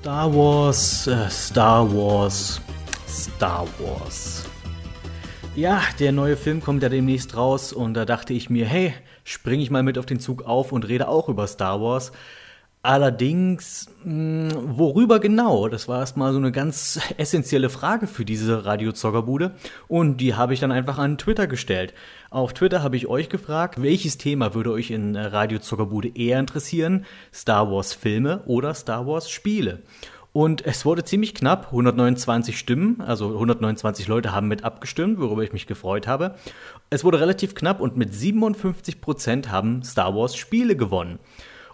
Star Wars, äh, Star Wars, Star Wars. Ja, der neue Film kommt ja demnächst raus und da dachte ich mir, hey, springe ich mal mit auf den Zug auf und rede auch über Star Wars. Allerdings, hm, worüber genau? Das war erstmal so eine ganz essentielle Frage für diese Radio-Zockerbude und die habe ich dann einfach an Twitter gestellt. Auf Twitter habe ich euch gefragt, welches Thema würde euch in Radio Zockerbude eher interessieren? Star Wars Filme oder Star Wars Spiele? Und es wurde ziemlich knapp, 129 Stimmen, also 129 Leute haben mit abgestimmt, worüber ich mich gefreut habe. Es wurde relativ knapp und mit 57 Prozent haben Star Wars Spiele gewonnen.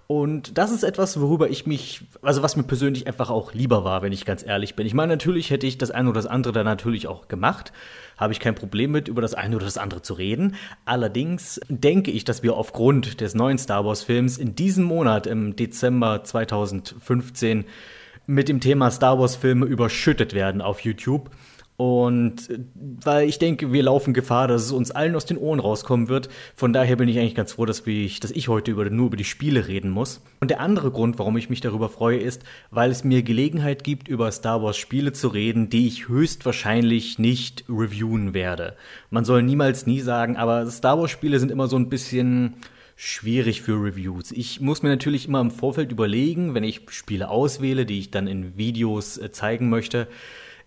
Und das ist etwas, worüber ich mich, also was mir persönlich einfach auch lieber war, wenn ich ganz ehrlich bin. Ich meine, natürlich hätte ich das eine oder das andere dann natürlich auch gemacht. Habe ich kein Problem mit, über das eine oder das andere zu reden. Allerdings denke ich, dass wir aufgrund des neuen Star Wars Films in diesem Monat, im Dezember 2015, mit dem Thema Star Wars Filme überschüttet werden auf YouTube. Und äh, weil ich denke, wir laufen Gefahr, dass es uns allen aus den Ohren rauskommen wird. Von daher bin ich eigentlich ganz froh, dass ich, dass ich heute über, nur über die Spiele reden muss. Und der andere Grund, warum ich mich darüber freue, ist, weil es mir Gelegenheit gibt, über Star Wars Spiele zu reden, die ich höchstwahrscheinlich nicht reviewen werde. Man soll niemals nie sagen, aber Star Wars Spiele sind immer so ein bisschen schwierig für Reviews. Ich muss mir natürlich immer im Vorfeld überlegen, wenn ich Spiele auswähle, die ich dann in Videos äh, zeigen möchte,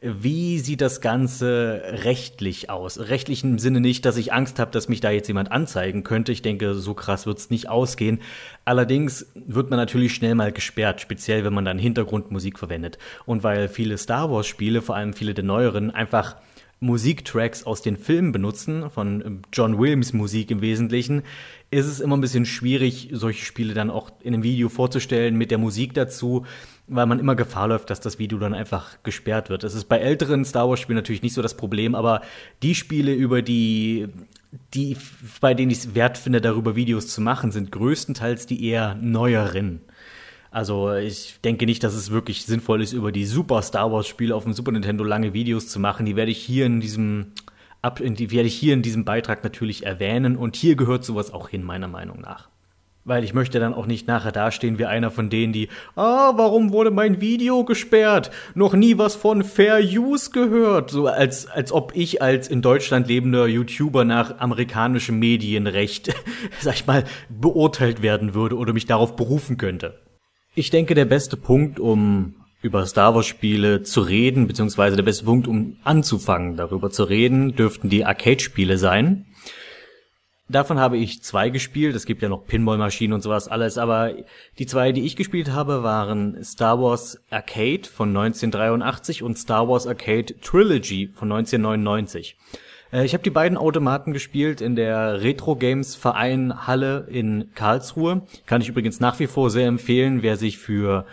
wie sieht das Ganze rechtlich aus? Rechtlich im Sinne nicht, dass ich Angst habe, dass mich da jetzt jemand anzeigen könnte. Ich denke, so krass wird es nicht ausgehen. Allerdings wird man natürlich schnell mal gesperrt, speziell wenn man dann Hintergrundmusik verwendet. Und weil viele Star Wars-Spiele, vor allem viele der neueren, einfach Musiktracks aus den Filmen benutzen, von John Williams Musik im Wesentlichen, ist es immer ein bisschen schwierig, solche Spiele dann auch in einem Video vorzustellen mit der Musik dazu weil man immer Gefahr läuft, dass das Video dann einfach gesperrt wird. Das ist bei älteren Star Wars Spielen natürlich nicht so das Problem, aber die Spiele, über die, die, bei denen ich es wert finde, darüber Videos zu machen, sind größtenteils die eher neueren. Also ich denke nicht, dass es wirklich sinnvoll ist, über die Super Star Wars Spiele auf dem Super Nintendo lange Videos zu machen. Die werde ich hier in diesem ab, die werde ich hier in diesem Beitrag natürlich erwähnen und hier gehört sowas auch hin, meiner Meinung nach weil ich möchte dann auch nicht nachher dastehen wie einer von denen, die, ah, warum wurde mein Video gesperrt? Noch nie was von Fair Use gehört. So als, als ob ich als in Deutschland lebender YouTuber nach amerikanischem Medienrecht, sag ich mal, beurteilt werden würde oder mich darauf berufen könnte. Ich denke, der beste Punkt, um über Star Wars Spiele zu reden, beziehungsweise der beste Punkt, um anzufangen, darüber zu reden, dürften die Arcade-Spiele sein. Davon habe ich zwei gespielt. Es gibt ja noch Pinball-Maschinen und sowas alles, aber die zwei, die ich gespielt habe, waren Star Wars Arcade von 1983 und Star Wars Arcade Trilogy von 1999. Äh, ich habe die beiden Automaten gespielt in der Retro Games Verein Halle in Karlsruhe. Kann ich übrigens nach wie vor sehr empfehlen, wer sich für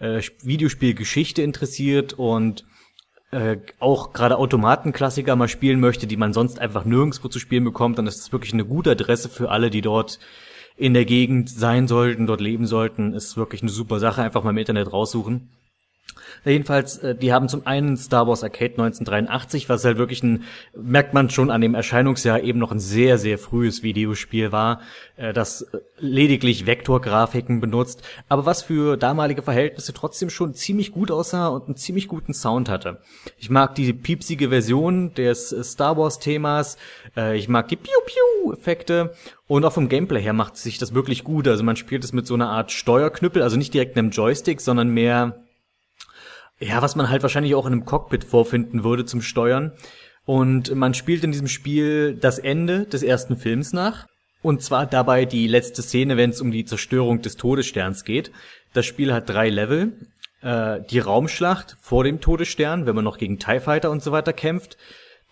äh, Videospielgeschichte interessiert und äh, auch gerade Automatenklassiker mal spielen möchte, die man sonst einfach nirgendwo zu spielen bekommt, dann ist es wirklich eine gute Adresse für alle, die dort in der Gegend sein sollten, dort leben sollten. Ist wirklich eine super Sache, einfach mal im Internet raussuchen. Jedenfalls, äh, die haben zum einen Star Wars Arcade 1983, was halt wirklich ein, merkt man schon an dem Erscheinungsjahr eben noch ein sehr, sehr frühes Videospiel war, äh, das lediglich Vektorgrafiken benutzt, aber was für damalige Verhältnisse trotzdem schon ziemlich gut aussah und einen ziemlich guten Sound hatte. Ich mag die piepsige Version des Star Wars Themas, äh, ich mag die Piu-Piu-Effekte und auch vom Gameplay her macht sich das wirklich gut. Also man spielt es mit so einer Art Steuerknüppel, also nicht direkt einem Joystick, sondern mehr ja, was man halt wahrscheinlich auch in einem Cockpit vorfinden würde zum Steuern. Und man spielt in diesem Spiel das Ende des ersten Films nach. Und zwar dabei die letzte Szene, wenn es um die Zerstörung des Todessterns geht. Das Spiel hat drei Level. Äh, die Raumschlacht vor dem Todesstern, wenn man noch gegen TIE Fighter und so weiter kämpft.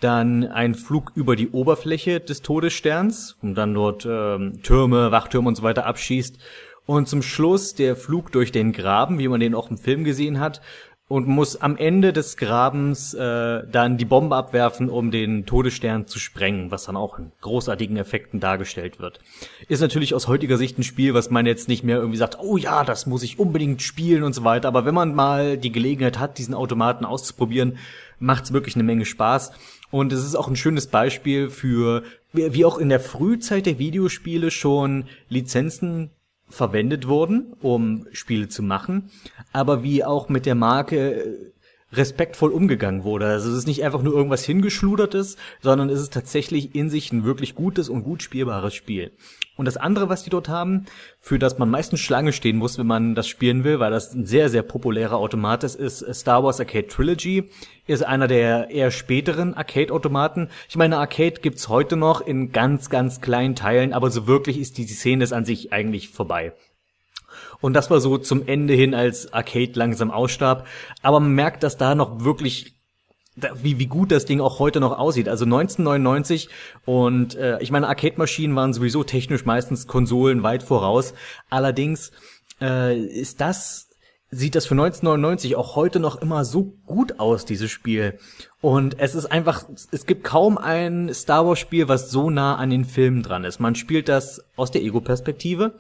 Dann ein Flug über die Oberfläche des Todessterns und dann dort ähm, Türme, Wachtürme und so weiter abschießt. Und zum Schluss der Flug durch den Graben, wie man den auch im Film gesehen hat, und muss am Ende des Grabens äh, dann die Bombe abwerfen, um den Todesstern zu sprengen, was dann auch in großartigen Effekten dargestellt wird. Ist natürlich aus heutiger Sicht ein Spiel, was man jetzt nicht mehr irgendwie sagt, oh ja, das muss ich unbedingt spielen und so weiter. Aber wenn man mal die Gelegenheit hat, diesen Automaten auszuprobieren, macht's wirklich eine Menge Spaß. Und es ist auch ein schönes Beispiel für, wie auch in der Frühzeit der Videospiele schon Lizenzen verwendet wurden, um Spiele zu machen, aber wie auch mit der Marke respektvoll umgegangen wurde. Also es ist nicht einfach nur irgendwas hingeschludertes, sondern es ist tatsächlich in sich ein wirklich gutes und gut spielbares Spiel. Und das andere, was die dort haben, für das man meistens Schlange stehen muss, wenn man das spielen will, weil das ein sehr, sehr populärer Automat ist, ist Star Wars Arcade Trilogy. Ist einer der eher späteren Arcade-Automaten. Ich meine, Arcade gibt's heute noch in ganz, ganz kleinen Teilen, aber so wirklich ist die Szene an sich eigentlich vorbei. Und das war so zum Ende hin, als Arcade langsam ausstarb. Aber man merkt, dass da noch wirklich wie, wie gut das Ding auch heute noch aussieht. Also 1999 und äh, ich meine, Arcade-Maschinen waren sowieso technisch meistens Konsolen weit voraus. Allerdings äh, ist das, sieht das für 1999 auch heute noch immer so gut aus, dieses Spiel. Und es ist einfach, es gibt kaum ein Star Wars-Spiel, was so nah an den Filmen dran ist. Man spielt das aus der Ego-Perspektive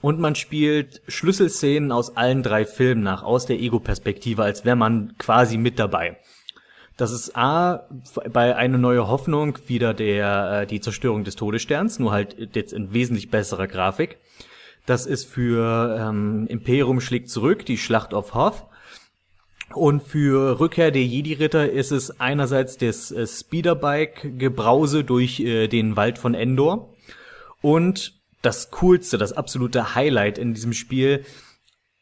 und man spielt Schlüsselszenen aus allen drei Filmen nach, aus der Ego-Perspektive, als wäre man quasi mit dabei. Das ist A, bei Eine neue Hoffnung wieder der, äh, die Zerstörung des Todessterns, nur halt jetzt in wesentlich besserer Grafik. Das ist für ähm, Imperium schlägt zurück, die Schlacht auf Hoth. Und für Rückkehr der Jedi-Ritter ist es einerseits das äh, Speederbike-Gebrause durch äh, den Wald von Endor und das coolste, das absolute Highlight in diesem Spiel.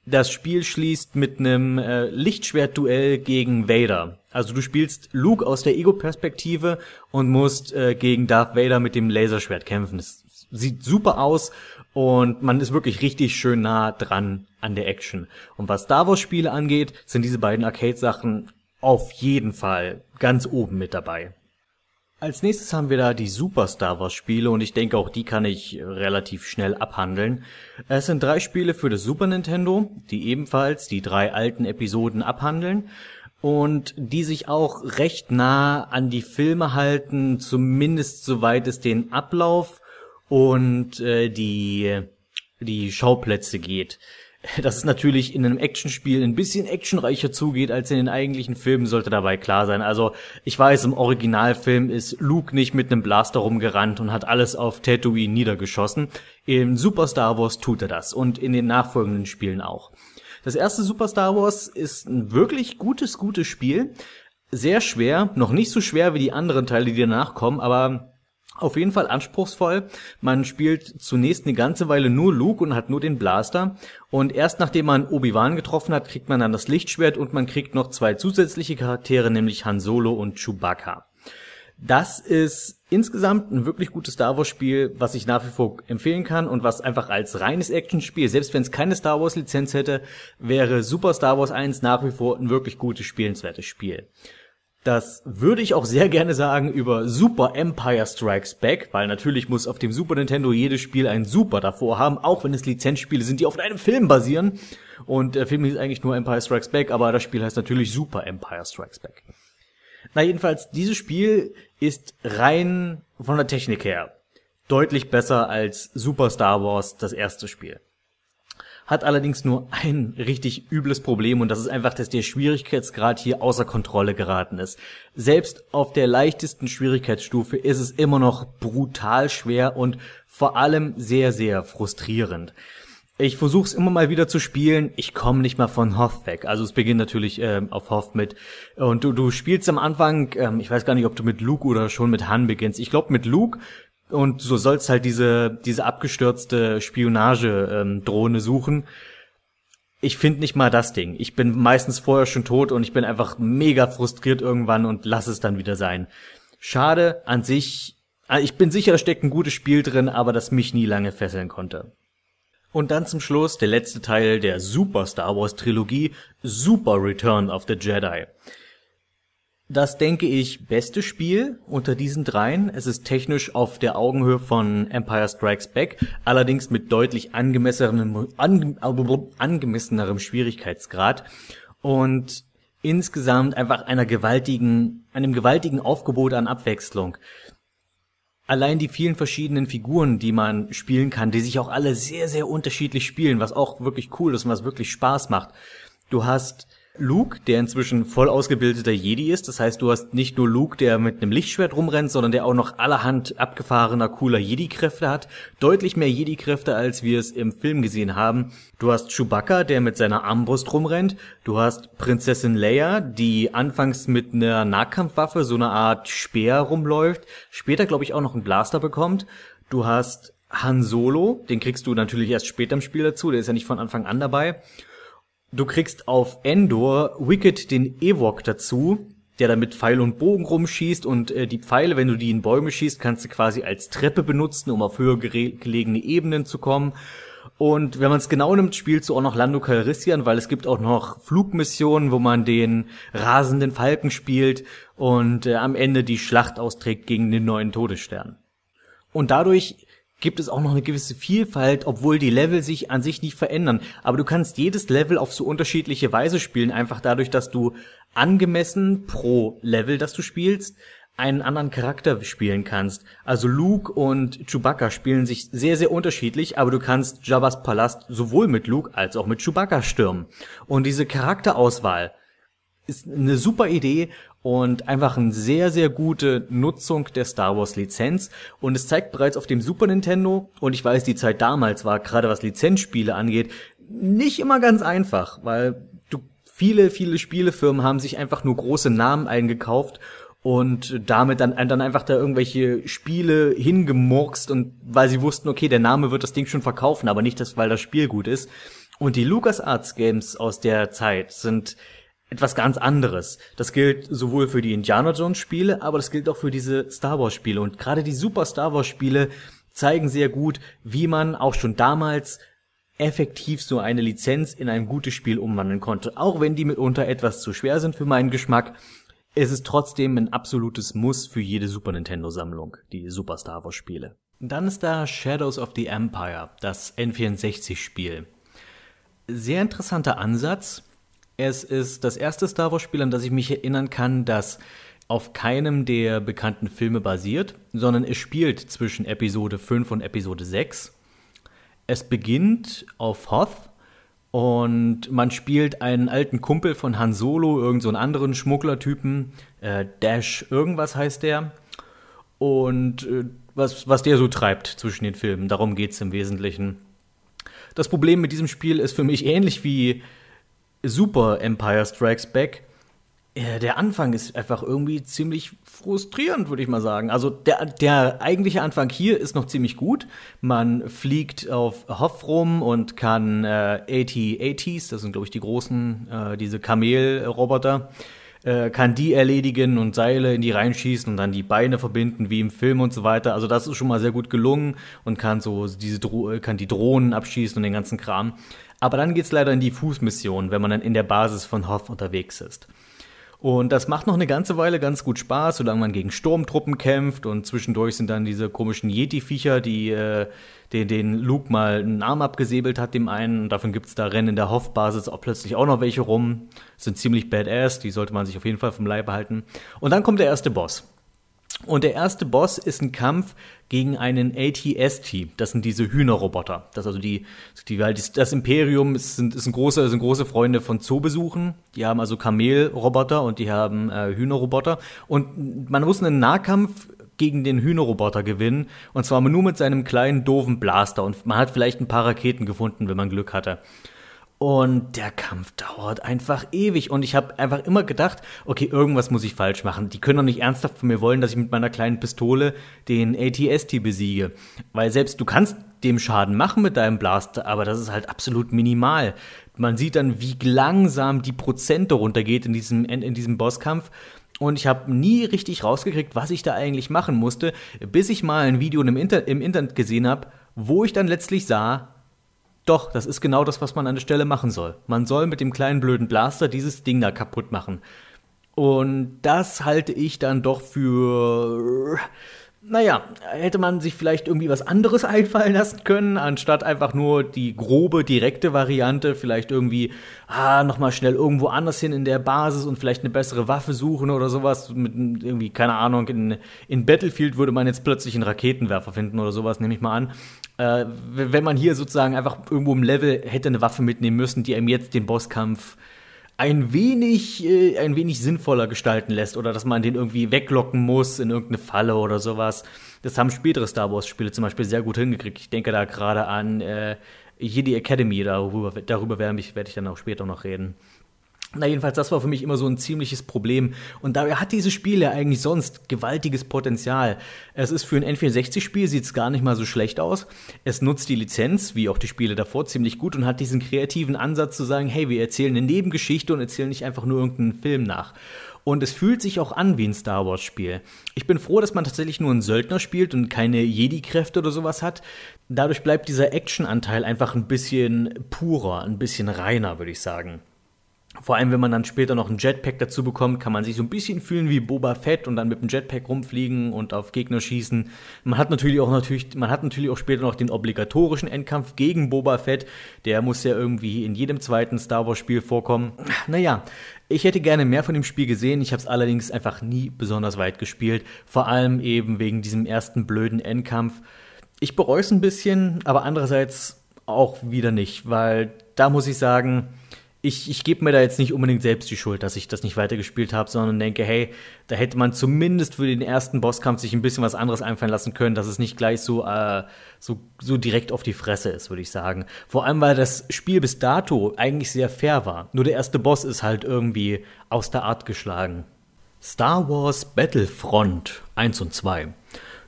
Das Spiel schließt mit einem äh, Lichtschwertduell gegen Vader. Also du spielst Luke aus der Ego-Perspektive und musst äh, gegen Darth Vader mit dem Laserschwert kämpfen. Es sieht super aus und man ist wirklich richtig schön nah dran an der Action. Und was Star Wars Spiele angeht, sind diese beiden Arcade-Sachen auf jeden Fall ganz oben mit dabei. Als nächstes haben wir da die Super Star Wars Spiele und ich denke auch die kann ich relativ schnell abhandeln. Es sind drei Spiele für das Super Nintendo, die ebenfalls die drei alten Episoden abhandeln und die sich auch recht nah an die Filme halten, zumindest soweit es den Ablauf und äh, die die Schauplätze geht dass es natürlich in einem Actionspiel ein bisschen actionreicher zugeht als in den eigentlichen Filmen, sollte dabei klar sein. Also ich weiß, im Originalfilm ist Luke nicht mit einem Blaster rumgerannt und hat alles auf Tatooine niedergeschossen. Im Super Star Wars tut er das und in den nachfolgenden Spielen auch. Das erste Super Star Wars ist ein wirklich gutes, gutes Spiel. Sehr schwer, noch nicht so schwer wie die anderen Teile, die danach kommen, aber auf jeden Fall anspruchsvoll. Man spielt zunächst eine ganze Weile nur Luke und hat nur den Blaster. Und erst nachdem man Obi-Wan getroffen hat, kriegt man dann das Lichtschwert und man kriegt noch zwei zusätzliche Charaktere, nämlich Han Solo und Chewbacca. Das ist insgesamt ein wirklich gutes Star Wars Spiel, was ich nach wie vor empfehlen kann und was einfach als reines Actionspiel, selbst wenn es keine Star Wars Lizenz hätte, wäre Super Star Wars 1 nach wie vor ein wirklich gutes spielenswertes Spiel. Das würde ich auch sehr gerne sagen über Super Empire Strikes Back, weil natürlich muss auf dem Super Nintendo jedes Spiel ein Super davor haben, auch wenn es Lizenzspiele sind, die auf einem Film basieren. Und der Film hieß eigentlich nur Empire Strikes Back, aber das Spiel heißt natürlich Super Empire Strikes Back. Na jedenfalls, dieses Spiel ist rein von der Technik her deutlich besser als Super Star Wars, das erste Spiel hat allerdings nur ein richtig übles Problem und das ist einfach, dass der Schwierigkeitsgrad hier außer Kontrolle geraten ist. Selbst auf der leichtesten Schwierigkeitsstufe ist es immer noch brutal schwer und vor allem sehr, sehr frustrierend. Ich versuche es immer mal wieder zu spielen. Ich komme nicht mal von Hoth weg. Also es beginnt natürlich ähm, auf Hoth mit. Und du, du spielst am Anfang, ähm, ich weiß gar nicht, ob du mit Luke oder schon mit Han beginnst. Ich glaube mit Luke und so sollst halt diese, diese abgestürzte Spionage-Drohne ähm, suchen. Ich finde nicht mal das Ding. Ich bin meistens vorher schon tot und ich bin einfach mega frustriert irgendwann und lass es dann wieder sein. Schade an sich. Also ich bin sicher, da steckt ein gutes Spiel drin, aber das mich nie lange fesseln konnte. Und dann zum Schluss der letzte Teil der Super Star Wars Trilogie, Super Return of the Jedi. Das denke ich beste Spiel unter diesen dreien. Es ist technisch auf der Augenhöhe von Empire Strikes Back, allerdings mit deutlich angemessenerem, ange, angemessenerem Schwierigkeitsgrad und insgesamt einfach einer gewaltigen, einem gewaltigen Aufgebot an Abwechslung. Allein die vielen verschiedenen Figuren, die man spielen kann, die sich auch alle sehr, sehr unterschiedlich spielen, was auch wirklich cool ist und was wirklich Spaß macht. Du hast Luke, der inzwischen voll ausgebildeter Jedi ist. Das heißt, du hast nicht nur Luke, der mit einem Lichtschwert rumrennt, sondern der auch noch allerhand abgefahrener, cooler Jedi-Kräfte hat. Deutlich mehr Jedi-Kräfte, als wir es im Film gesehen haben. Du hast Chewbacca, der mit seiner Armbrust rumrennt. Du hast Prinzessin Leia, die anfangs mit einer Nahkampfwaffe, so eine Art Speer rumläuft. Später, glaube ich, auch noch einen Blaster bekommt. Du hast Han Solo, den kriegst du natürlich erst später im Spiel dazu, der ist ja nicht von Anfang an dabei. Du kriegst auf Endor Wicked den Ewok dazu, der da mit Pfeil und Bogen rumschießt und äh, die Pfeile, wenn du die in Bäume schießt, kannst du quasi als Treppe benutzen, um auf höher gelegene Ebenen zu kommen. Und wenn man es genau nimmt, spielst du auch noch Lando Calrissian, weil es gibt auch noch Flugmissionen, wo man den rasenden Falken spielt und äh, am Ende die Schlacht austrägt gegen den neuen Todesstern. Und dadurch gibt es auch noch eine gewisse Vielfalt, obwohl die Level sich an sich nicht verändern. Aber du kannst jedes Level auf so unterschiedliche Weise spielen, einfach dadurch, dass du angemessen pro Level, das du spielst, einen anderen Charakter spielen kannst. Also Luke und Chewbacca spielen sich sehr, sehr unterschiedlich, aber du kannst Jabba's Palast sowohl mit Luke als auch mit Chewbacca stürmen. Und diese Charakterauswahl ist eine super Idee und einfach eine sehr, sehr gute Nutzung der Star Wars Lizenz. Und es zeigt bereits auf dem Super Nintendo, und ich weiß, die Zeit damals war, gerade was Lizenzspiele angeht, nicht immer ganz einfach, weil du, viele, viele Spielefirmen haben sich einfach nur große Namen eingekauft und damit dann, dann einfach da irgendwelche Spiele hingemurkst und weil sie wussten, okay, der Name wird das Ding schon verkaufen, aber nicht, das, weil das Spiel gut ist. Und die LucasArts Games aus der Zeit sind etwas ganz anderes. Das gilt sowohl für die Indiana Jones Spiele, aber das gilt auch für diese Star Wars Spiele. Und gerade die Super Star Wars Spiele zeigen sehr gut, wie man auch schon damals effektiv so eine Lizenz in ein gutes Spiel umwandeln konnte. Auch wenn die mitunter etwas zu schwer sind für meinen Geschmack, ist es trotzdem ein absolutes Muss für jede Super Nintendo Sammlung, die Super Star Wars Spiele. Dann ist da Shadows of the Empire, das N64 Spiel. Sehr interessanter Ansatz, es ist das erste Star Wars-Spiel, an das ich mich erinnern kann, das auf keinem der bekannten Filme basiert, sondern es spielt zwischen Episode 5 und Episode 6. Es beginnt auf Hoth und man spielt einen alten Kumpel von Han Solo, irgendeinen so anderen Schmugglertypen, äh, Dash irgendwas heißt der. Und äh, was, was der so treibt zwischen den Filmen, darum geht es im Wesentlichen. Das Problem mit diesem Spiel ist für mich ähnlich wie Super Empire Strikes Back. Äh, der Anfang ist einfach irgendwie ziemlich frustrierend, würde ich mal sagen. Also der, der eigentliche Anfang hier ist noch ziemlich gut. Man fliegt auf Hoff rum und kann äh, AT-ATs, das sind glaube ich die großen, äh, diese Kamelroboter, äh, kann die erledigen und Seile in die reinschießen und dann die Beine verbinden wie im Film und so weiter. Also das ist schon mal sehr gut gelungen und kann so diese Dro kann die Drohnen abschießen und den ganzen Kram. Aber dann geht's leider in die Fußmission, wenn man dann in der Basis von Hoth unterwegs ist. Und das macht noch eine ganze Weile ganz gut Spaß, solange man gegen Sturmtruppen kämpft und zwischendurch sind dann diese komischen Yeti-Viecher, die äh, den, den Luke mal einen Arm abgesäbelt hat, dem einen. Und davon gibt's da Rennen in der Hoff-Basis auch plötzlich auch noch welche rum. Sind ziemlich badass, die sollte man sich auf jeden Fall vom Leib halten. Und dann kommt der erste Boss. Und der erste Boss ist ein Kampf gegen einen ATST. Das sind diese Hühnerroboter. Das also die, die halt das Imperium ist, sind, sind große, sind große Freunde von Zoobesuchen. Die haben also Kamelroboter und die haben äh, Hühnerroboter. Und man muss einen Nahkampf gegen den Hühnerroboter gewinnen. Und zwar nur mit seinem kleinen doofen Blaster. Und man hat vielleicht ein paar Raketen gefunden, wenn man Glück hatte. Und der Kampf dauert einfach ewig. Und ich habe einfach immer gedacht, okay, irgendwas muss ich falsch machen. Die können doch nicht ernsthaft von mir wollen, dass ich mit meiner kleinen Pistole den ATST besiege. Weil selbst du kannst dem Schaden machen mit deinem Blaster, aber das ist halt absolut minimal. Man sieht dann, wie langsam die Prozente runtergeht in diesem, in, diesem Bosskampf. Und ich habe nie richtig rausgekriegt, was ich da eigentlich machen musste, bis ich mal ein Video im, Inter im Internet gesehen habe, wo ich dann letztlich sah, doch, das ist genau das, was man an der Stelle machen soll. Man soll mit dem kleinen blöden Blaster dieses Ding da kaputt machen. Und das halte ich dann doch für naja, hätte man sich vielleicht irgendwie was anderes einfallen lassen können, anstatt einfach nur die grobe, direkte Variante, vielleicht irgendwie, ah, nochmal schnell irgendwo anders hin in der Basis und vielleicht eine bessere Waffe suchen oder sowas. Mit irgendwie, keine Ahnung, in, in Battlefield würde man jetzt plötzlich einen Raketenwerfer finden oder sowas, nehme ich mal an. Äh, wenn man hier sozusagen einfach irgendwo im Level hätte eine Waffe mitnehmen müssen, die einem jetzt den Bosskampf ein wenig, äh, ein wenig sinnvoller gestalten lässt oder dass man den irgendwie weglocken muss in irgendeine Falle oder sowas. Das haben spätere Star Wars-Spiele zum Beispiel sehr gut hingekriegt. Ich denke da gerade an äh, Jedi Academy, darüber, darüber werde ich, werd ich dann auch später noch reden. Na, jedenfalls, das war für mich immer so ein ziemliches Problem. Und dabei hat dieses Spiel ja eigentlich sonst gewaltiges Potenzial. Es ist für ein N64-Spiel, sieht es gar nicht mal so schlecht aus. Es nutzt die Lizenz, wie auch die Spiele davor, ziemlich gut und hat diesen kreativen Ansatz zu sagen, hey, wir erzählen eine Nebengeschichte und erzählen nicht einfach nur irgendeinen Film nach. Und es fühlt sich auch an wie ein Star Wars-Spiel. Ich bin froh, dass man tatsächlich nur einen Söldner spielt und keine Jedi-Kräfte oder sowas hat. Dadurch bleibt dieser Action-Anteil einfach ein bisschen purer, ein bisschen reiner, würde ich sagen. Vor allem, wenn man dann später noch ein Jetpack dazu bekommt, kann man sich so ein bisschen fühlen wie Boba Fett und dann mit dem Jetpack rumfliegen und auf Gegner schießen. Man hat natürlich auch natürlich, man hat natürlich auch später noch den obligatorischen Endkampf gegen Boba Fett. Der muss ja irgendwie in jedem zweiten Star Wars Spiel vorkommen. Naja, ich hätte gerne mehr von dem Spiel gesehen. Ich habe es allerdings einfach nie besonders weit gespielt. Vor allem eben wegen diesem ersten blöden Endkampf. Ich bereue es ein bisschen, aber andererseits auch wieder nicht, weil da muss ich sagen, ich, ich gebe mir da jetzt nicht unbedingt selbst die Schuld, dass ich das nicht weitergespielt habe, sondern denke, hey, da hätte man zumindest für den ersten Bosskampf sich ein bisschen was anderes einfallen lassen können, dass es nicht gleich so, äh, so, so direkt auf die Fresse ist, würde ich sagen. Vor allem, weil das Spiel bis dato eigentlich sehr fair war. Nur der erste Boss ist halt irgendwie aus der Art geschlagen. Star Wars Battlefront 1 und 2.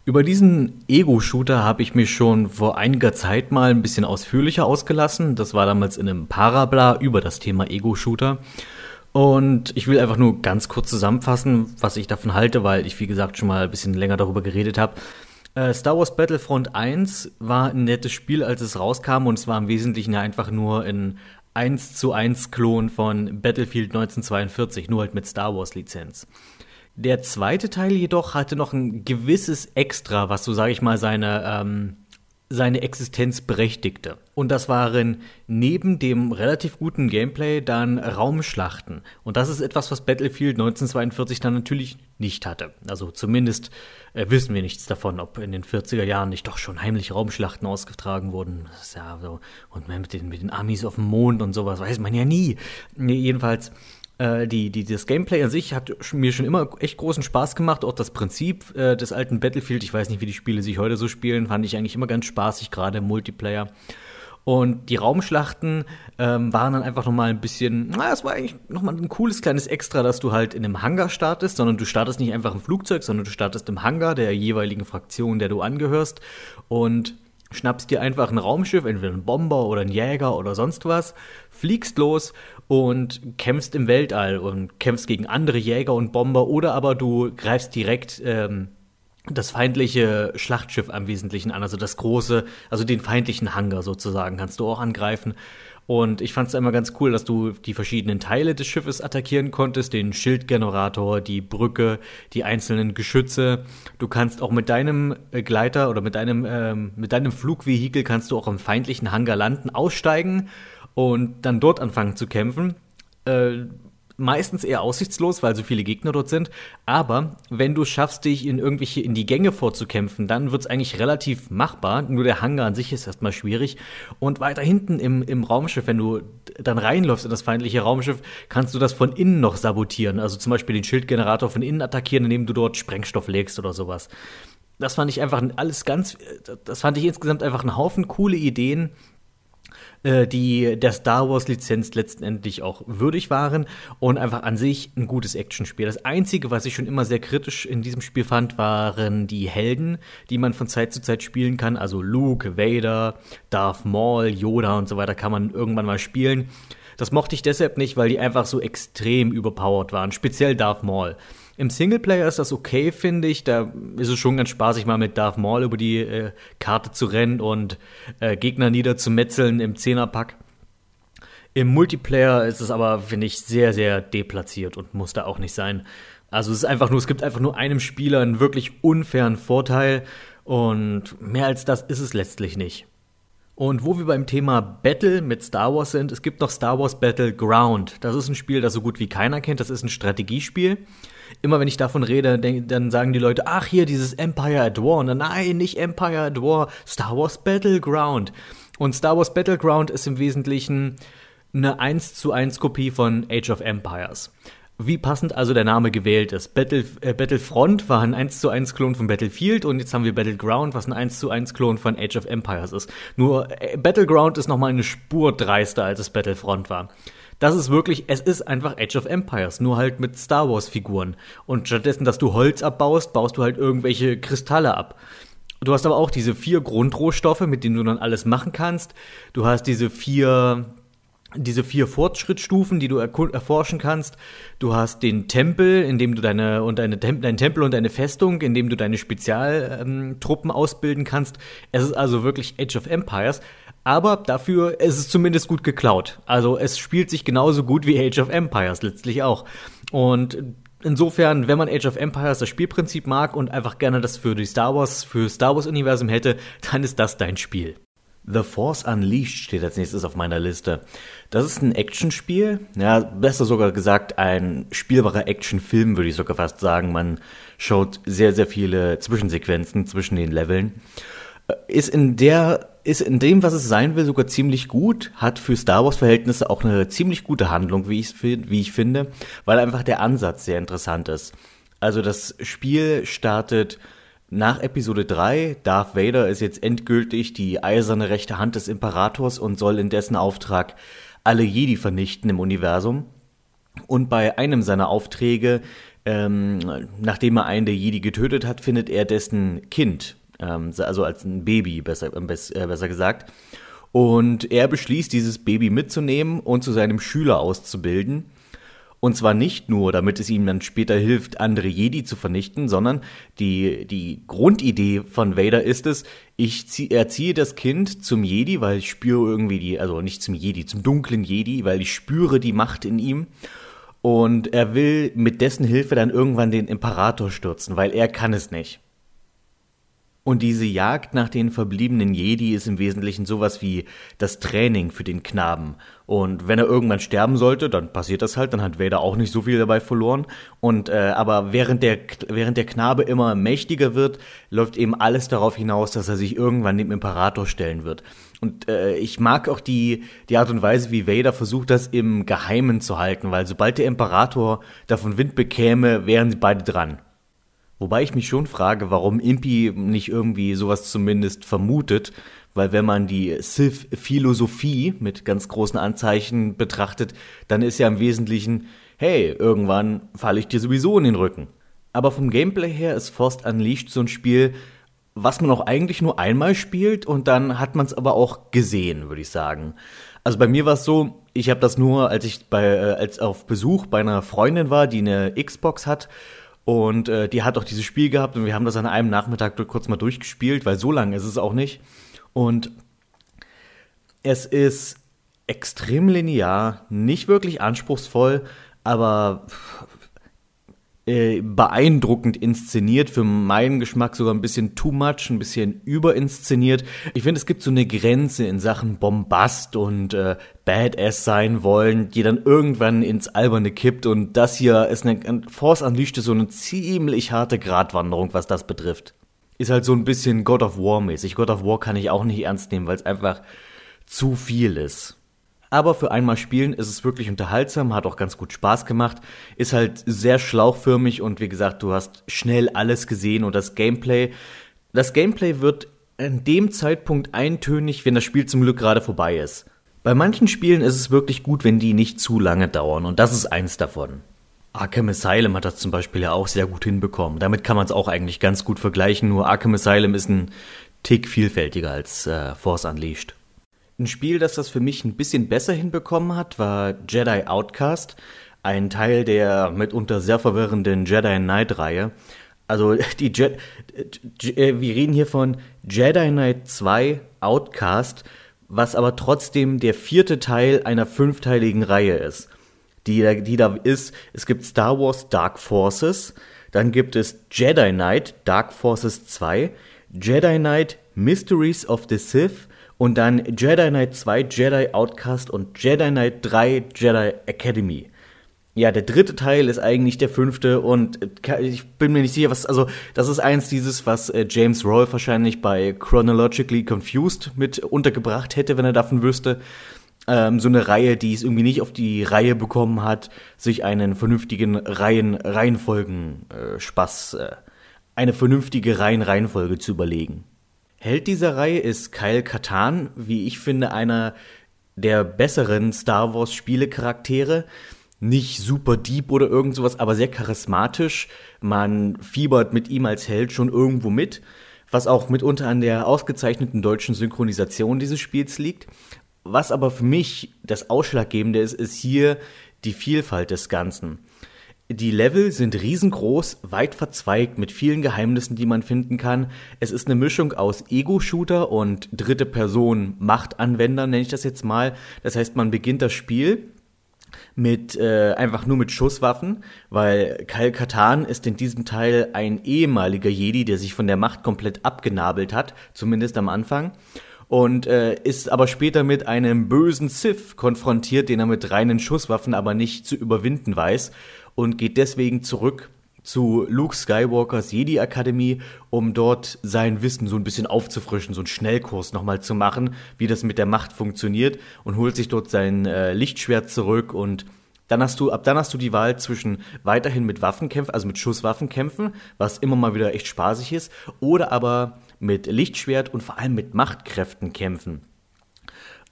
Über diesen Ego-Shooter habe ich mich schon vor einiger Zeit mal ein bisschen ausführlicher ausgelassen. Das war damals in einem Parabla über das Thema Ego-Shooter. Und ich will einfach nur ganz kurz zusammenfassen, was ich davon halte, weil ich, wie gesagt, schon mal ein bisschen länger darüber geredet habe. Äh, Star Wars Battlefront 1 war ein nettes Spiel, als es rauskam, und es war im Wesentlichen einfach nur ein 1 zu 1 Klon von Battlefield 1942, nur halt mit Star Wars Lizenz. Der zweite Teil jedoch hatte noch ein gewisses Extra, was so, sage ich mal, seine, ähm, seine Existenz berechtigte. Und das waren neben dem relativ guten Gameplay dann Raumschlachten. Und das ist etwas, was Battlefield 1942 dann natürlich nicht hatte. Also zumindest äh, wissen wir nichts davon, ob in den 40er Jahren nicht doch schon heimlich Raumschlachten ausgetragen wurden. Das ist ja so. Und mit den, mit den Amis auf dem Mond und sowas weiß man ja nie. Nee, jedenfalls äh, die, die, das Gameplay an sich hat mir schon immer echt großen Spaß gemacht. Auch das Prinzip äh, des alten Battlefield, ich weiß nicht, wie die Spiele sich heute so spielen, fand ich eigentlich immer ganz spaßig, gerade im Multiplayer. Und die Raumschlachten ähm, waren dann einfach nochmal ein bisschen, na, es war eigentlich nochmal ein cooles kleines Extra, dass du halt in einem Hangar startest, sondern du startest nicht einfach im Flugzeug, sondern du startest im Hangar der jeweiligen Fraktion, der du angehörst. Und schnappst dir einfach ein Raumschiff, entweder ein Bomber oder ein Jäger oder sonst was, fliegst los und kämpfst im Weltall und kämpfst gegen andere Jäger und Bomber oder aber du greifst direkt ähm, das feindliche Schlachtschiff am Wesentlichen an, also das große, also den feindlichen Hangar sozusagen, kannst du auch angreifen. Und ich fand es immer ganz cool, dass du die verschiedenen Teile des Schiffes attackieren konntest, den Schildgenerator, die Brücke, die einzelnen Geschütze. Du kannst auch mit deinem äh, Gleiter oder mit deinem, ähm, mit deinem Flugvehikel kannst du auch im feindlichen Hangar landen, aussteigen und dann dort anfangen zu kämpfen. Äh, meistens eher aussichtslos, weil so viele Gegner dort sind. Aber wenn du schaffst, dich in irgendwelche in die Gänge vorzukämpfen, dann wird es eigentlich relativ machbar. Nur der Hangar an sich ist erstmal schwierig. Und weiter hinten im, im Raumschiff, wenn du dann reinläufst in das feindliche Raumschiff, kannst du das von innen noch sabotieren. Also zum Beispiel den Schildgenerator von innen attackieren, indem du dort Sprengstoff legst oder sowas. Das fand ich einfach alles ganz, das fand ich insgesamt einfach einen Haufen coole Ideen, äh, die der Star Wars-Lizenz letztendlich auch würdig waren und einfach an sich ein gutes Actionspiel. Das Einzige, was ich schon immer sehr kritisch in diesem Spiel fand, waren die Helden, die man von Zeit zu Zeit spielen kann. Also Luke, Vader, Darth Maul, Yoda und so weiter kann man irgendwann mal spielen. Das mochte ich deshalb nicht, weil die einfach so extrem überpowered waren, speziell Darth Maul. Im Singleplayer ist das okay, finde ich. Da ist es schon ganz spaßig, mal mit Darth Maul über die äh, Karte zu rennen und äh, Gegner niederzumetzeln im Zehnerpack. Im Multiplayer ist es aber, finde ich, sehr, sehr deplatziert und muss da auch nicht sein. Also es ist einfach nur, es gibt einfach nur einem Spieler einen wirklich unfairen Vorteil und mehr als das ist es letztlich nicht. Und wo wir beim Thema Battle mit Star Wars sind, es gibt noch Star Wars Battleground. Das ist ein Spiel, das so gut wie keiner kennt. Das ist ein Strategiespiel immer wenn ich davon rede, dann sagen die Leute, ach hier, dieses Empire at War. Und dann, nein, nicht Empire at War, Star Wars Battleground. Und Star Wars Battleground ist im Wesentlichen eine 1 zu 1 Kopie von Age of Empires. Wie passend also der Name gewählt ist. Battle, äh, Battlefront war ein 1 zu 1 Klon von Battlefield und jetzt haben wir Battleground, was ein 1 zu 1 Klon von Age of Empires ist. Nur äh, Battleground ist nochmal eine Spur dreister, als es Battlefront war. Das ist wirklich, es ist einfach Age of Empires, nur halt mit Star Wars Figuren. Und stattdessen, dass du Holz abbaust, baust du halt irgendwelche Kristalle ab. Du hast aber auch diese vier Grundrohstoffe, mit denen du dann alles machen kannst. Du hast diese vier diese vier Fortschrittsstufen, die du erforschen kannst. Du hast den Tempel, in dem du deine und deine Tem dein Tempel und deine Festung, in dem du deine Spezialtruppen ähm, ausbilden kannst. Es ist also wirklich Age of Empires, aber dafür ist es zumindest gut geklaut. Also es spielt sich genauso gut wie Age of Empires letztlich auch. Und insofern, wenn man Age of Empires das Spielprinzip mag und einfach gerne das für die Star Wars für Star Wars Universum hätte, dann ist das dein Spiel. The Force Unleashed steht als nächstes auf meiner Liste. Das ist ein Actionspiel, ja, besser sogar gesagt ein spielbarer Actionfilm, würde ich sogar fast sagen. Man schaut sehr, sehr viele Zwischensequenzen zwischen den Leveln. Äh, ist in der, ist in dem, was es sein will, sogar ziemlich gut, hat für Star Wars Verhältnisse auch eine ziemlich gute Handlung, wie ich, wie ich finde, weil einfach der Ansatz sehr interessant ist. Also das Spiel startet nach Episode 3, Darth Vader ist jetzt endgültig die eiserne rechte Hand des Imperators und soll in dessen Auftrag alle Jedi vernichten im Universum. Und bei einem seiner Aufträge, ähm, nachdem er einen der Jedi getötet hat, findet er dessen Kind, ähm, also als ein Baby, besser, äh, besser gesagt. Und er beschließt, dieses Baby mitzunehmen und zu seinem Schüler auszubilden. Und zwar nicht nur, damit es ihm dann später hilft, andere Jedi zu vernichten, sondern die, die Grundidee von Vader ist es, ich zieh, erziehe das Kind zum Jedi, weil ich spüre irgendwie die, also nicht zum Jedi, zum dunklen Jedi, weil ich spüre die Macht in ihm. Und er will mit dessen Hilfe dann irgendwann den Imperator stürzen, weil er kann es nicht. Und diese Jagd nach den verbliebenen Jedi ist im Wesentlichen sowas wie das Training für den Knaben. Und wenn er irgendwann sterben sollte, dann passiert das halt, dann hat Vader auch nicht so viel dabei verloren. Und äh, aber während der während der Knabe immer mächtiger wird, läuft eben alles darauf hinaus, dass er sich irgendwann dem Imperator stellen wird. Und äh, ich mag auch die die Art und Weise, wie Vader versucht, das im Geheimen zu halten, weil sobald der Imperator davon Wind bekäme, wären sie beide dran. Wobei ich mich schon frage, warum Impi nicht irgendwie sowas zumindest vermutet, weil wenn man die Sith-Philosophie mit ganz großen Anzeichen betrachtet, dann ist ja im Wesentlichen, hey, irgendwann falle ich dir sowieso in den Rücken. Aber vom Gameplay her ist Force Unleashed so ein Spiel, was man auch eigentlich nur einmal spielt und dann hat man es aber auch gesehen, würde ich sagen. Also bei mir war es so, ich habe das nur, als ich bei äh, als auf Besuch bei einer Freundin war, die eine Xbox hat und äh, die hat auch dieses Spiel gehabt und wir haben das an einem Nachmittag kurz mal durchgespielt, weil so lang ist es auch nicht. Und es ist extrem linear, nicht wirklich anspruchsvoll, aber äh, beeindruckend inszeniert, für meinen Geschmack sogar ein bisschen too much, ein bisschen überinszeniert. Ich finde, es gibt so eine Grenze in Sachen Bombast und äh, Badass sein wollen, die dann irgendwann ins Alberne kippt und das hier ist eine Force Unleashed so eine ziemlich harte Gratwanderung, was das betrifft. Ist halt so ein bisschen God of War mäßig. God of War kann ich auch nicht ernst nehmen, weil es einfach zu viel ist. Aber für einmal spielen ist es wirklich unterhaltsam, hat auch ganz gut Spaß gemacht, ist halt sehr schlauchförmig und wie gesagt, du hast schnell alles gesehen und das Gameplay, das Gameplay wird in dem Zeitpunkt eintönig, wenn das Spiel zum Glück gerade vorbei ist. Bei manchen Spielen ist es wirklich gut, wenn die nicht zu lange dauern und das ist eins davon. Arkham Asylum hat das zum Beispiel ja auch sehr gut hinbekommen. Damit kann man es auch eigentlich ganz gut vergleichen, nur Arkham Asylum ist ein Tick vielfältiger als äh, Force Unleashed. Ein Spiel, das das für mich ein bisschen besser hinbekommen hat, war Jedi Outcast, ein Teil der mitunter sehr verwirrenden Jedi Knight-Reihe. Also die Je äh, wir reden hier von Jedi Knight 2 Outcast, was aber trotzdem der vierte Teil einer fünfteiligen Reihe ist. Die, die da ist, es gibt Star Wars Dark Forces, dann gibt es Jedi Knight Dark Forces 2, Jedi Knight Mysteries of the Sith und dann Jedi Knight 2, Jedi Outcast und Jedi Knight 3, Jedi Academy. Ja, der dritte Teil ist eigentlich der fünfte und ich bin mir nicht sicher, was, also das ist eins dieses, was äh, James Rolfe wahrscheinlich bei Chronologically Confused mit untergebracht hätte, wenn er davon wüsste. ähm, so eine Reihe, die es irgendwie nicht auf die Reihe bekommen hat, sich einen vernünftigen Reihen, Reihenfolgen äh, Spaß, äh, eine vernünftige Reihenreihenfolge zu überlegen. Held dieser Reihe ist Kyle Katan, wie ich finde, einer der besseren Star Wars Spielecharaktere. Nicht super deep oder irgend sowas, aber sehr charismatisch. Man fiebert mit ihm als Held schon irgendwo mit, was auch mitunter an der ausgezeichneten deutschen Synchronisation dieses Spiels liegt. Was aber für mich das Ausschlaggebende ist, ist hier die Vielfalt des Ganzen. Die Level sind riesengroß, weit verzweigt mit vielen Geheimnissen, die man finden kann. Es ist eine Mischung aus Ego-Shooter und dritte Person Machtanwender, nenne ich das jetzt mal. Das heißt, man beginnt das Spiel mit äh, einfach nur mit Schusswaffen, weil Kyle Katan ist in diesem Teil ein ehemaliger Jedi, der sich von der Macht komplett abgenabelt hat, zumindest am Anfang und äh, ist aber später mit einem bösen Sith konfrontiert, den er mit reinen Schusswaffen aber nicht zu überwinden weiß und geht deswegen zurück zu Luke Skywalkers Jedi Akademie, um dort sein Wissen so ein bisschen aufzufrischen, so einen Schnellkurs nochmal zu machen, wie das mit der Macht funktioniert und holt sich dort sein äh, Lichtschwert zurück und dann hast du, ab dann hast du die Wahl zwischen weiterhin mit Waffenkämpfen, also mit Schusswaffen kämpfen, was immer mal wieder echt spaßig ist, oder aber mit Lichtschwert und vor allem mit Machtkräften kämpfen.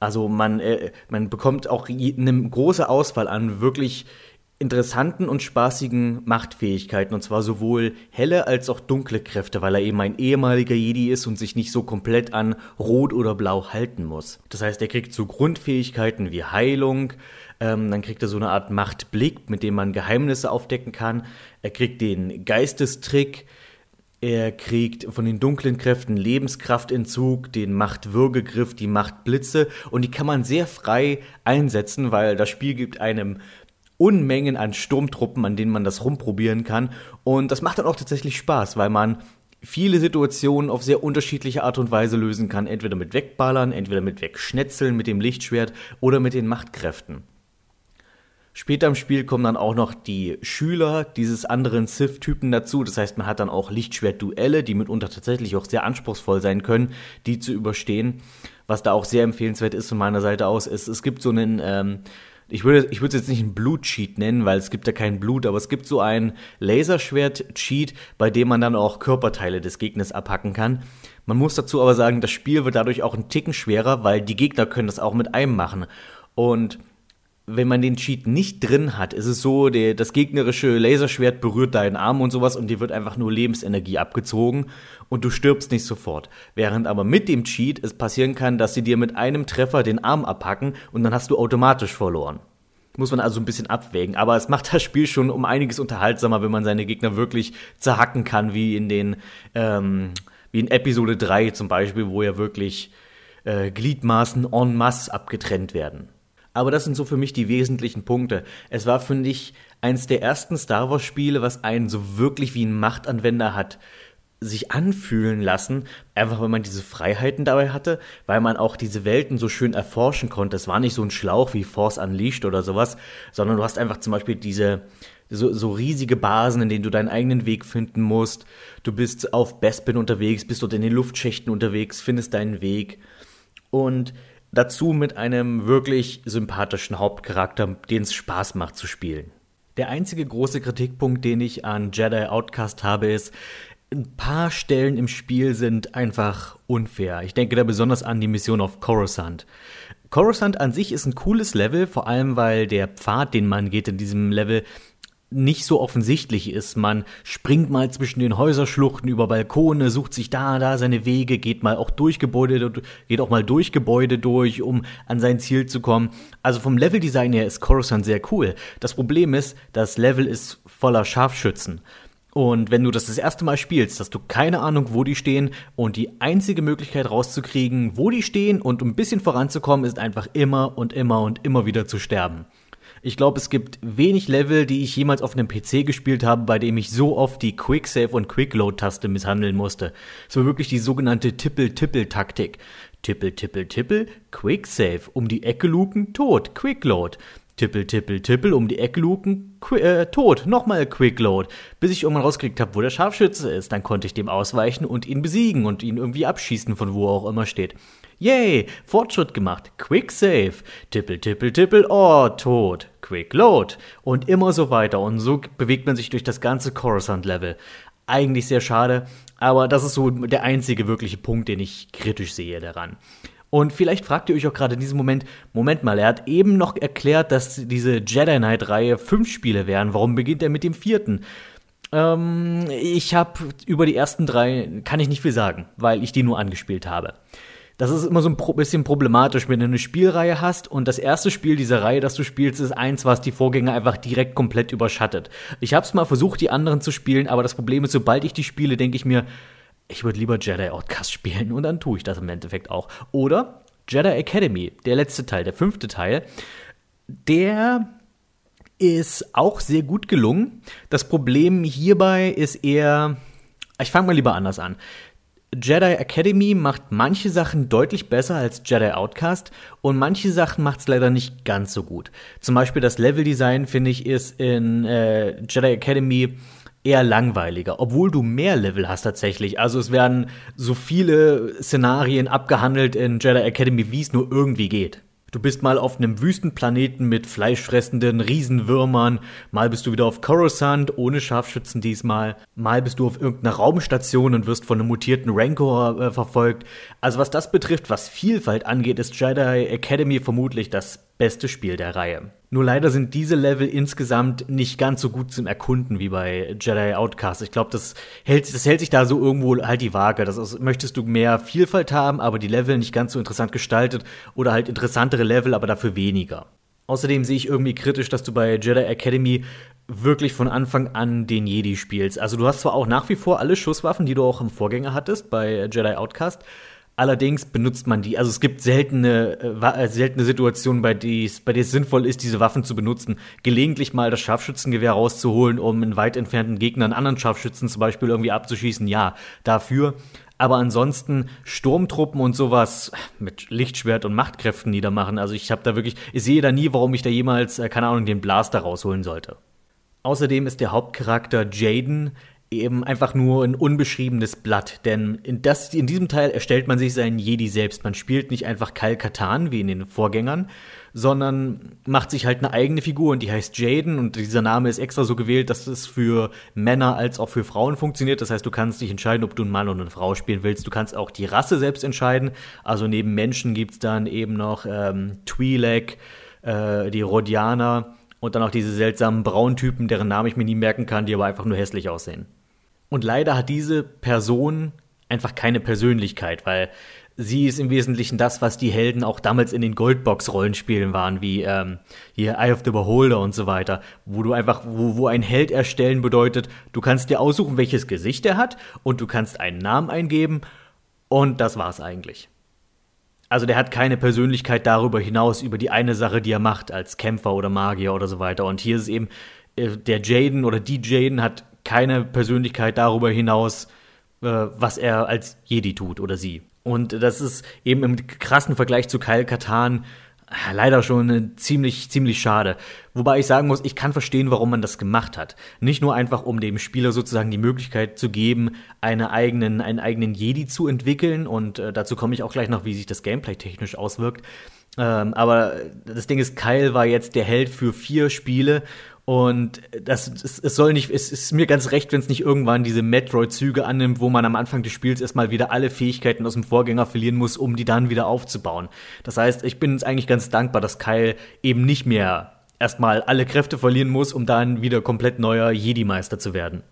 Also man, äh, man bekommt auch eine große Auswahl an wirklich interessanten und spaßigen Machtfähigkeiten, und zwar sowohl helle als auch dunkle Kräfte, weil er eben ein ehemaliger Jedi ist und sich nicht so komplett an Rot oder Blau halten muss. Das heißt, er kriegt so Grundfähigkeiten wie Heilung, ähm, dann kriegt er so eine Art Machtblick, mit dem man Geheimnisse aufdecken kann. Er kriegt den Geistestrick, er kriegt von den dunklen Kräften Lebenskraftentzug, den Machtwürgegriff, die Machtblitze und die kann man sehr frei einsetzen, weil das Spiel gibt einem Unmengen an Sturmtruppen, an denen man das rumprobieren kann. Und das macht dann auch tatsächlich Spaß, weil man viele Situationen auf sehr unterschiedliche Art und Weise lösen kann. Entweder mit Wegballern, entweder mit Wegschnetzeln, mit dem Lichtschwert oder mit den Machtkräften. Später im Spiel kommen dann auch noch die Schüler dieses anderen Sith-Typen dazu. Das heißt, man hat dann auch Lichtschwert-Duelle, die mitunter tatsächlich auch sehr anspruchsvoll sein können, die zu überstehen. Was da auch sehr empfehlenswert ist von meiner Seite aus, ist, es gibt so einen ähm, ich würde ich würde es jetzt nicht einen Blut-Cheat nennen, weil es gibt ja kein Blut, aber es gibt so einen Laserschwert-Cheat, bei dem man dann auch Körperteile des Gegners abhacken kann. Man muss dazu aber sagen, das Spiel wird dadurch auch ein Ticken schwerer, weil die Gegner können das auch mit einem machen. Und wenn man den Cheat nicht drin hat, ist es so, der, das gegnerische Laserschwert berührt deinen Arm und sowas und dir wird einfach nur Lebensenergie abgezogen und du stirbst nicht sofort. Während aber mit dem Cheat es passieren kann, dass sie dir mit einem Treffer den Arm abhacken und dann hast du automatisch verloren. Muss man also ein bisschen abwägen. Aber es macht das Spiel schon um einiges unterhaltsamer, wenn man seine Gegner wirklich zerhacken kann, wie in den, ähm, wie in Episode 3 zum Beispiel, wo ja wirklich äh, Gliedmaßen en masse abgetrennt werden. Aber das sind so für mich die wesentlichen Punkte. Es war, finde ich, eins der ersten Star Wars-Spiele, was einen so wirklich wie ein Machtanwender hat sich anfühlen lassen, einfach weil man diese Freiheiten dabei hatte, weil man auch diese Welten so schön erforschen konnte. Es war nicht so ein Schlauch wie Force Unleashed oder sowas, sondern du hast einfach zum Beispiel diese so, so riesige Basen, in denen du deinen eigenen Weg finden musst. Du bist auf Bespin unterwegs, bist dort in den Luftschächten unterwegs, findest deinen Weg. Und Dazu mit einem wirklich sympathischen Hauptcharakter, den es Spaß macht zu spielen. Der einzige große Kritikpunkt, den ich an Jedi Outcast habe, ist, ein paar Stellen im Spiel sind einfach unfair. Ich denke da besonders an die Mission auf Coruscant. Coruscant an sich ist ein cooles Level, vor allem weil der Pfad, den man geht in diesem Level, nicht so offensichtlich ist. Man springt mal zwischen den Häuserschluchten über Balkone, sucht sich da, da seine Wege, geht mal auch durch Gebäude, geht auch mal durch Gebäude durch, um an sein Ziel zu kommen. Also vom Leveldesign her ist Coruscant sehr cool. Das Problem ist, das Level ist voller Scharfschützen. Und wenn du das das erste Mal spielst, hast du keine Ahnung, wo die stehen und die einzige Möglichkeit rauszukriegen, wo die stehen und um ein bisschen voranzukommen, ist einfach immer und immer und immer wieder zu sterben. Ich glaube, es gibt wenig Level, die ich jemals auf einem PC gespielt habe, bei dem ich so oft die Quicksave und Quickload-Taste misshandeln musste. Es war wirklich die sogenannte Tippel-Tippel-Taktik. Tippel, Tippel, Tippel, Quicksave, um die Ecke luken, tot, Quickload. Tippel, Tippel, Tippel, um die Ecke luken, qu äh, tot, nochmal Quickload, bis ich irgendwann rausgekriegt habe, wo der Scharfschütze ist. Dann konnte ich dem ausweichen und ihn besiegen und ihn irgendwie abschießen, von wo er auch immer steht. Yay, Fortschritt gemacht. Quick Save. Tippel, tippel, tippel, oh, tot. Quick Load. Und immer so weiter. Und so bewegt man sich durch das ganze Coruscant-Level. Eigentlich sehr schade, aber das ist so der einzige wirkliche Punkt, den ich kritisch sehe daran. Und vielleicht fragt ihr euch auch gerade in diesem Moment, Moment mal, er hat eben noch erklärt, dass diese Jedi Knight-Reihe fünf Spiele wären. Warum beginnt er mit dem vierten? Ähm, ich habe über die ersten drei, kann ich nicht viel sagen, weil ich die nur angespielt habe. Das ist immer so ein bisschen problematisch, wenn du eine Spielreihe hast und das erste Spiel dieser Reihe, das du spielst, ist eins, was die Vorgänger einfach direkt komplett überschattet. Ich habe es mal versucht, die anderen zu spielen, aber das Problem ist, sobald ich die spiele, denke ich mir, ich würde lieber Jedi Outcast spielen und dann tue ich das im Endeffekt auch. Oder Jedi Academy, der letzte Teil, der fünfte Teil, der ist auch sehr gut gelungen. Das Problem hierbei ist eher, ich fange mal lieber anders an. Jedi Academy macht manche Sachen deutlich besser als Jedi Outcast und manche Sachen macht es leider nicht ganz so gut. Zum Beispiel das Leveldesign, finde ich, ist in äh, Jedi Academy eher langweiliger, obwohl du mehr Level hast tatsächlich. Also es werden so viele Szenarien abgehandelt in Jedi Academy, wie es nur irgendwie geht. Du bist mal auf einem Wüstenplaneten mit fleischfressenden Riesenwürmern, mal bist du wieder auf Coruscant ohne Scharfschützen diesmal, mal bist du auf irgendeiner Raumstation und wirst von einem mutierten Rancor äh, verfolgt. Also was das betrifft, was Vielfalt angeht, ist Jedi Academy vermutlich das beste Spiel der Reihe. Nur leider sind diese Level insgesamt nicht ganz so gut zum Erkunden wie bei Jedi Outcast. Ich glaube, das hält, das hält sich da so irgendwo halt die Waage. Das ist, möchtest du mehr Vielfalt haben, aber die Level nicht ganz so interessant gestaltet oder halt interessantere Level, aber dafür weniger. Außerdem sehe ich irgendwie kritisch, dass du bei Jedi Academy wirklich von Anfang an den Jedi spielst. Also du hast zwar auch nach wie vor alle Schusswaffen, die du auch im Vorgänger hattest bei Jedi Outcast, Allerdings benutzt man die. Also es gibt seltene, äh, äh seltene Situationen, bei, bei der es sinnvoll ist, diese Waffen zu benutzen. Gelegentlich mal das Scharfschützengewehr rauszuholen, um einen weit entfernten Gegner einen anderen Scharfschützen zum Beispiel irgendwie abzuschießen. Ja, dafür. Aber ansonsten Sturmtruppen und sowas mit Lichtschwert und Machtkräften niedermachen. Also ich habe da wirklich, ich sehe da nie, warum ich da jemals, äh, keine Ahnung, den Blaster rausholen sollte. Außerdem ist der Hauptcharakter Jaden eben einfach nur ein unbeschriebenes Blatt. Denn in, das, in diesem Teil erstellt man sich seinen Jedi selbst. Man spielt nicht einfach Kal Katan wie in den Vorgängern, sondern macht sich halt eine eigene Figur und die heißt Jaden und dieser Name ist extra so gewählt, dass es für Männer als auch für Frauen funktioniert. Das heißt, du kannst dich entscheiden, ob du einen Mann oder eine Frau spielen willst. Du kannst auch die Rasse selbst entscheiden. Also neben Menschen gibt's dann eben noch ähm, Twi'lek, äh, die Rhodianer und dann auch diese seltsamen Brauntypen, deren Namen ich mir nie merken kann, die aber einfach nur hässlich aussehen. Und leider hat diese Person einfach keine Persönlichkeit, weil sie ist im Wesentlichen das, was die Helden auch damals in den Goldbox-Rollenspielen waren, wie ähm, hier Eye of the Beholder und so weiter, wo du einfach, wo, wo ein Held erstellen bedeutet, du kannst dir aussuchen, welches Gesicht er hat und du kannst einen Namen eingeben und das war's eigentlich. Also der hat keine Persönlichkeit darüber hinaus, über die eine Sache, die er macht, als Kämpfer oder Magier oder so weiter. Und hier ist eben, äh, der Jaden oder die Jaden hat keine Persönlichkeit darüber hinaus, äh, was er als Jedi tut oder sie. Und das ist eben im krassen Vergleich zu Kyle Katan äh, leider schon ziemlich, ziemlich schade. Wobei ich sagen muss, ich kann verstehen, warum man das gemacht hat. Nicht nur einfach, um dem Spieler sozusagen die Möglichkeit zu geben, eine eigenen, einen eigenen Jedi zu entwickeln. Und äh, dazu komme ich auch gleich noch, wie sich das Gameplay technisch auswirkt. Ähm, aber das Ding ist, Kyle war jetzt der Held für vier Spiele und das, es, es soll nicht, es ist mir ganz recht, wenn es nicht irgendwann diese Metroid-Züge annimmt, wo man am Anfang des Spiels erstmal wieder alle Fähigkeiten aus dem Vorgänger verlieren muss, um die dann wieder aufzubauen. Das heißt, ich bin eigentlich ganz dankbar, dass Kyle eben nicht mehr erstmal alle Kräfte verlieren muss, um dann wieder komplett neuer Jedi-Meister zu werden.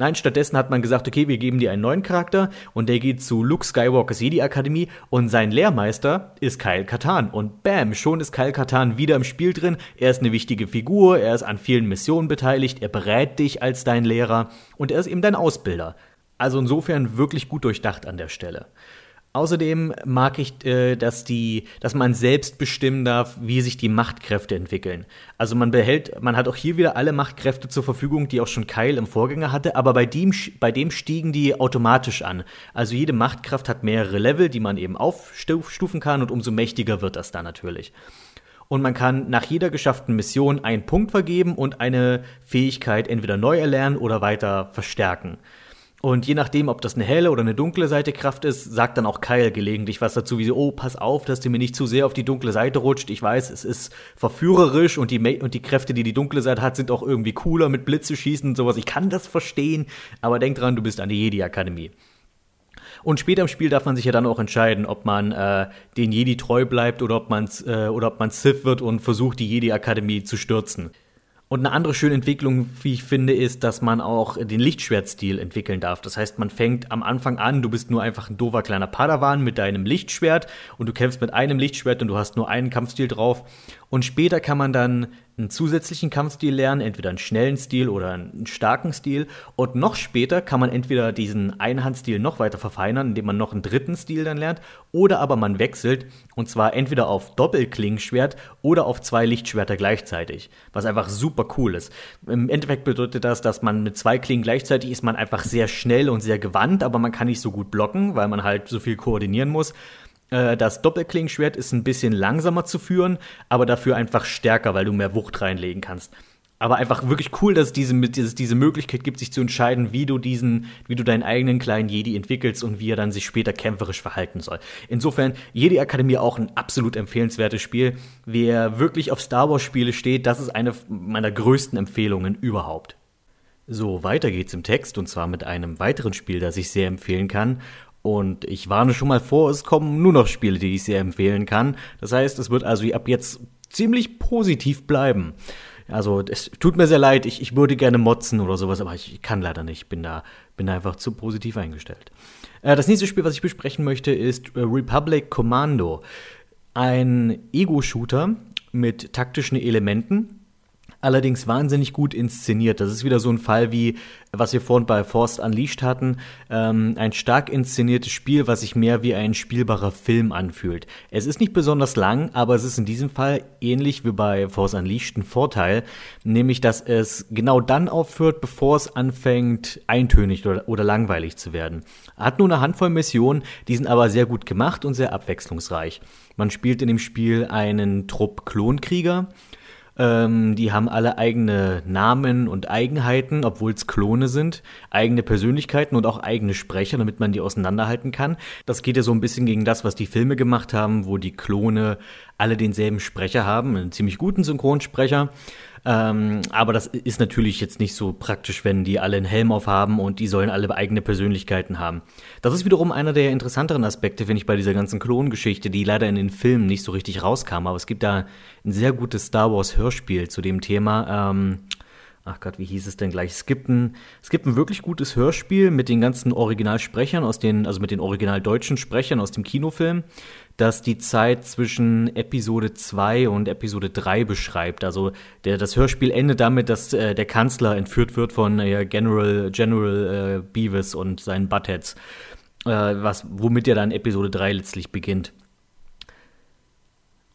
Nein, stattdessen hat man gesagt, okay, wir geben dir einen neuen Charakter und der geht zu Luke Skywalkers Jedi Akademie und sein Lehrmeister ist Kyle Katan. Und bam, schon ist Kyle Katan wieder im Spiel drin. Er ist eine wichtige Figur, er ist an vielen Missionen beteiligt, er berät dich als dein Lehrer und er ist eben dein Ausbilder. Also insofern wirklich gut durchdacht an der Stelle. Außerdem mag ich, äh, dass die, dass man selbst bestimmen darf, wie sich die Machtkräfte entwickeln. Also man behält, man hat auch hier wieder alle Machtkräfte zur Verfügung, die auch schon Kyle im Vorgänger hatte, aber bei dem, bei dem stiegen die automatisch an. Also jede Machtkraft hat mehrere Level, die man eben aufstufen kann und umso mächtiger wird das dann natürlich. Und man kann nach jeder geschafften Mission einen Punkt vergeben und eine Fähigkeit entweder neu erlernen oder weiter verstärken. Und je nachdem, ob das eine helle oder eine dunkle Seite Kraft ist, sagt dann auch Kyle gelegentlich was dazu, wie so, oh, pass auf, dass du mir nicht zu sehr auf die dunkle Seite rutscht. Ich weiß, es ist verführerisch und die, und die Kräfte, die die dunkle Seite hat, sind auch irgendwie cooler mit Blitze schießen und sowas. Ich kann das verstehen, aber denk dran, du bist an der Jedi-Akademie. Und später im Spiel darf man sich ja dann auch entscheiden, ob man äh, den Jedi treu bleibt oder ob man äh, oder ob man Sith wird und versucht, die Jedi-Akademie zu stürzen. Und eine andere schöne Entwicklung, wie ich finde, ist, dass man auch den Lichtschwertstil entwickeln darf. Das heißt, man fängt am Anfang an, du bist nur einfach ein doofer kleiner Padawan mit deinem Lichtschwert und du kämpfst mit einem Lichtschwert und du hast nur einen Kampfstil drauf. Und später kann man dann einen zusätzlichen Kampfstil lernen, entweder einen schnellen Stil oder einen starken Stil. Und noch später kann man entweder diesen Einhandstil noch weiter verfeinern, indem man noch einen dritten Stil dann lernt, oder aber man wechselt und zwar entweder auf Doppelklingenschwert oder auf zwei Lichtschwerter gleichzeitig, was einfach super cool ist. Im Endeffekt bedeutet das, dass man mit zwei Klingen gleichzeitig ist man einfach sehr schnell und sehr gewandt, aber man kann nicht so gut blocken, weil man halt so viel koordinieren muss. Äh, das Doppelklingenschwert ist ein bisschen langsamer zu führen, aber dafür einfach stärker, weil du mehr Wucht reinlegen kannst. Aber einfach wirklich cool, dass es diese, diese, diese Möglichkeit gibt, sich zu entscheiden, wie du diesen, wie du deinen eigenen kleinen Jedi entwickelst und wie er dann sich später kämpferisch verhalten soll. Insofern, Jedi Akademie auch ein absolut empfehlenswertes Spiel. Wer wirklich auf Star Wars Spiele steht, das ist eine meiner größten Empfehlungen überhaupt. So, weiter geht's im Text und zwar mit einem weiteren Spiel, das ich sehr empfehlen kann. Und ich warne schon mal vor, es kommen nur noch Spiele, die ich sehr empfehlen kann. Das heißt, es wird also ab jetzt ziemlich positiv bleiben. Also es tut mir sehr leid, ich, ich würde gerne motzen oder sowas, aber ich, ich kann leider nicht. Bin da, bin da einfach zu positiv eingestellt. Äh, das nächste Spiel, was ich besprechen möchte, ist äh, Republic Commando. Ein Ego-Shooter mit taktischen Elementen allerdings wahnsinnig gut inszeniert. Das ist wieder so ein Fall wie, was wir vorhin bei Force Unleashed hatten, ähm, ein stark inszeniertes Spiel, was sich mehr wie ein spielbarer Film anfühlt. Es ist nicht besonders lang, aber es ist in diesem Fall ähnlich wie bei Force Unleashed ein Vorteil, nämlich dass es genau dann aufhört, bevor es anfängt, eintönig oder, oder langweilig zu werden. Hat nur eine Handvoll Missionen, die sind aber sehr gut gemacht und sehr abwechslungsreich. Man spielt in dem Spiel einen Trupp Klonkrieger, ähm, die haben alle eigene Namen und Eigenheiten, obwohl es Klone sind, eigene Persönlichkeiten und auch eigene Sprecher, damit man die auseinanderhalten kann. Das geht ja so ein bisschen gegen das, was die Filme gemacht haben, wo die Klone alle denselben Sprecher haben, einen ziemlich guten Synchronsprecher. Ähm, aber das ist natürlich jetzt nicht so praktisch, wenn die alle einen Helm aufhaben und die sollen alle eigene Persönlichkeiten haben. Das ist wiederum einer der interessanteren Aspekte, finde ich, bei dieser ganzen Klongeschichte, die leider in den Filmen nicht so richtig rauskam. Aber es gibt da ein sehr gutes Star Wars Hörspiel zu dem Thema. Ähm, ach Gott, wie hieß es denn gleich? Es gibt ein, wirklich gutes Hörspiel mit den ganzen Originalsprechern aus den, also mit den original deutschen Sprechern aus dem Kinofilm das die Zeit zwischen Episode 2 und Episode 3 beschreibt. Also der, das Hörspiel endet damit, dass äh, der Kanzler entführt wird von äh, General, General äh, Beavis und seinen Buttheads, äh, was, womit ja dann Episode 3 letztlich beginnt.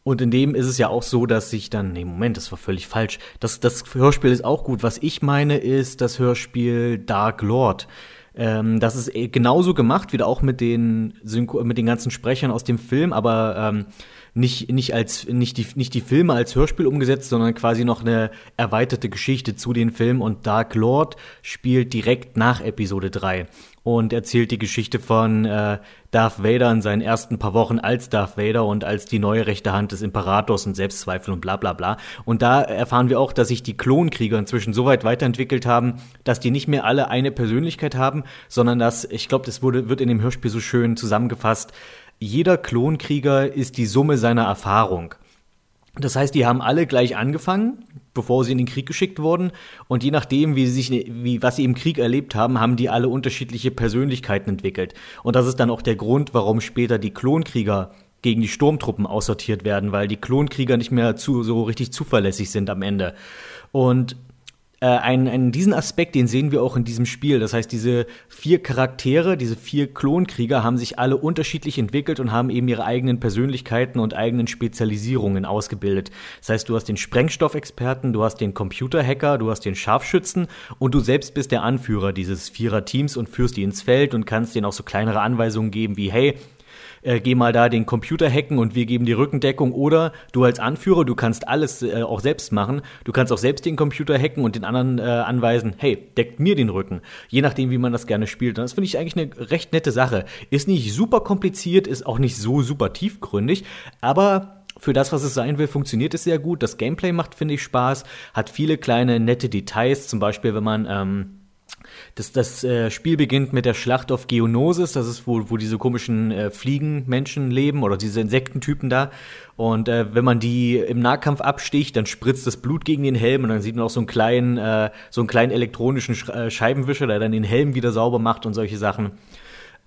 Und in dem ist es ja auch so, dass sich dann, nee, Moment, das war völlig falsch. Das, das Hörspiel ist auch gut. Was ich meine, ist das Hörspiel Dark Lord. Ähm, das ist äh, genauso gemacht, wieder auch mit den, Synchro mit den ganzen Sprechern aus dem Film, aber ähm, nicht, nicht, als, nicht, die, nicht die Filme als Hörspiel umgesetzt, sondern quasi noch eine erweiterte Geschichte zu den Filmen. Und Dark Lord spielt direkt nach Episode 3 und erzählt die Geschichte von äh, Darth Vader in seinen ersten paar Wochen als Darth Vader und als die neue rechte Hand des Imperators und Selbstzweifel und bla bla bla. Und da erfahren wir auch, dass sich die Klonkrieger inzwischen so weit weiterentwickelt haben, dass die nicht mehr alle eine Persönlichkeit haben, sondern dass, ich glaube, das wurde, wird in dem Hörspiel so schön zusammengefasst, jeder Klonkrieger ist die Summe seiner Erfahrung. Das heißt, die haben alle gleich angefangen, bevor sie in den Krieg geschickt wurden. Und je nachdem, wie sie sich, wie, was sie im Krieg erlebt haben, haben die alle unterschiedliche Persönlichkeiten entwickelt. Und das ist dann auch der Grund, warum später die Klonkrieger gegen die Sturmtruppen aussortiert werden, weil die Klonkrieger nicht mehr zu, so richtig zuverlässig sind am Ende. Und äh, einen, einen, diesen Aspekt, den sehen wir auch in diesem Spiel. Das heißt, diese vier Charaktere, diese vier Klonkrieger haben sich alle unterschiedlich entwickelt und haben eben ihre eigenen Persönlichkeiten und eigenen Spezialisierungen ausgebildet. Das heißt, du hast den Sprengstoffexperten, du hast den Computerhacker, du hast den Scharfschützen und du selbst bist der Anführer dieses Vierer-Teams und führst die ins Feld und kannst denen auch so kleinere Anweisungen geben wie, hey, äh, geh mal da den Computer hacken und wir geben die Rückendeckung. Oder du als Anführer, du kannst alles äh, auch selbst machen. Du kannst auch selbst den Computer hacken und den anderen äh, anweisen, hey, deckt mir den Rücken. Je nachdem, wie man das gerne spielt. Und das finde ich eigentlich eine recht nette Sache. Ist nicht super kompliziert, ist auch nicht so super tiefgründig, aber für das, was es sein will, funktioniert es sehr gut. Das Gameplay macht, finde ich, Spaß, hat viele kleine nette Details, zum Beispiel, wenn man ähm, das, das äh, Spiel beginnt mit der Schlacht auf Geonosis, das ist, wo, wo diese komischen äh, Fliegenmenschen leben oder diese Insektentypen da. Und äh, wenn man die im Nahkampf absticht, dann spritzt das Blut gegen den Helm und dann sieht man auch so einen kleinen, äh, so einen kleinen elektronischen Sch äh, Scheibenwischer, der dann den Helm wieder sauber macht und solche Sachen.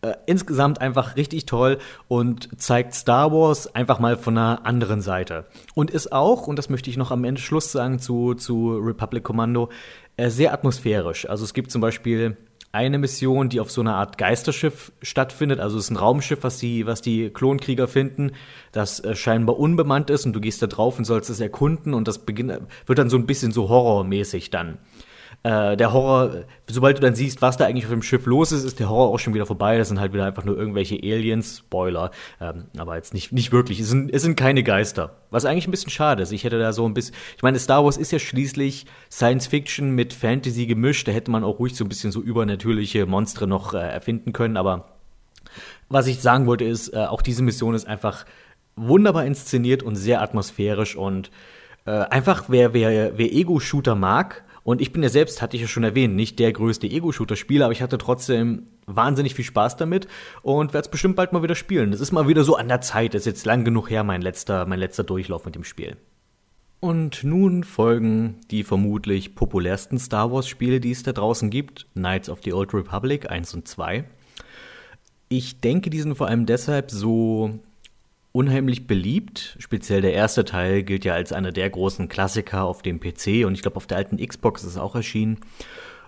Äh, insgesamt einfach richtig toll und zeigt Star Wars einfach mal von einer anderen Seite. Und ist auch, und das möchte ich noch am Ende Schluss sagen zu, zu Republic Commando, äh, sehr atmosphärisch. Also es gibt zum Beispiel eine Mission, die auf so einer Art Geisterschiff stattfindet. Also es ist ein Raumschiff, was die, was die Klonkrieger finden, das äh, scheinbar unbemannt ist und du gehst da drauf und sollst es erkunden und das beginnt, wird dann so ein bisschen so horrormäßig dann äh, der Horror, sobald du dann siehst, was da eigentlich auf dem Schiff los ist, ist der Horror auch schon wieder vorbei. Das sind halt wieder einfach nur irgendwelche Aliens, Spoiler, ähm, aber jetzt nicht, nicht wirklich. Es sind, es sind keine Geister. Was eigentlich ein bisschen schade ist. Ich hätte da so ein bisschen, ich meine, Star Wars ist ja schließlich Science Fiction mit Fantasy gemischt. Da hätte man auch ruhig so ein bisschen so übernatürliche Monster noch äh, erfinden können. Aber was ich sagen wollte ist, äh, auch diese Mission ist einfach wunderbar inszeniert und sehr atmosphärisch und äh, einfach wer, wer, wer Ego-Shooter mag, und ich bin ja selbst, hatte ich ja schon erwähnt, nicht der größte Ego-Shooter-Spieler, aber ich hatte trotzdem wahnsinnig viel Spaß damit und werde es bestimmt bald mal wieder spielen. Das ist mal wieder so an der Zeit. Das ist jetzt lang genug her, mein letzter, mein letzter Durchlauf mit dem Spiel. Und nun folgen die vermutlich populärsten Star Wars-Spiele, die es da draußen gibt: Knights of the Old Republic 1 und 2. Ich denke, die sind vor allem deshalb so unheimlich beliebt. Speziell der erste Teil gilt ja als einer der großen Klassiker auf dem PC und ich glaube auf der alten Xbox ist es auch erschienen,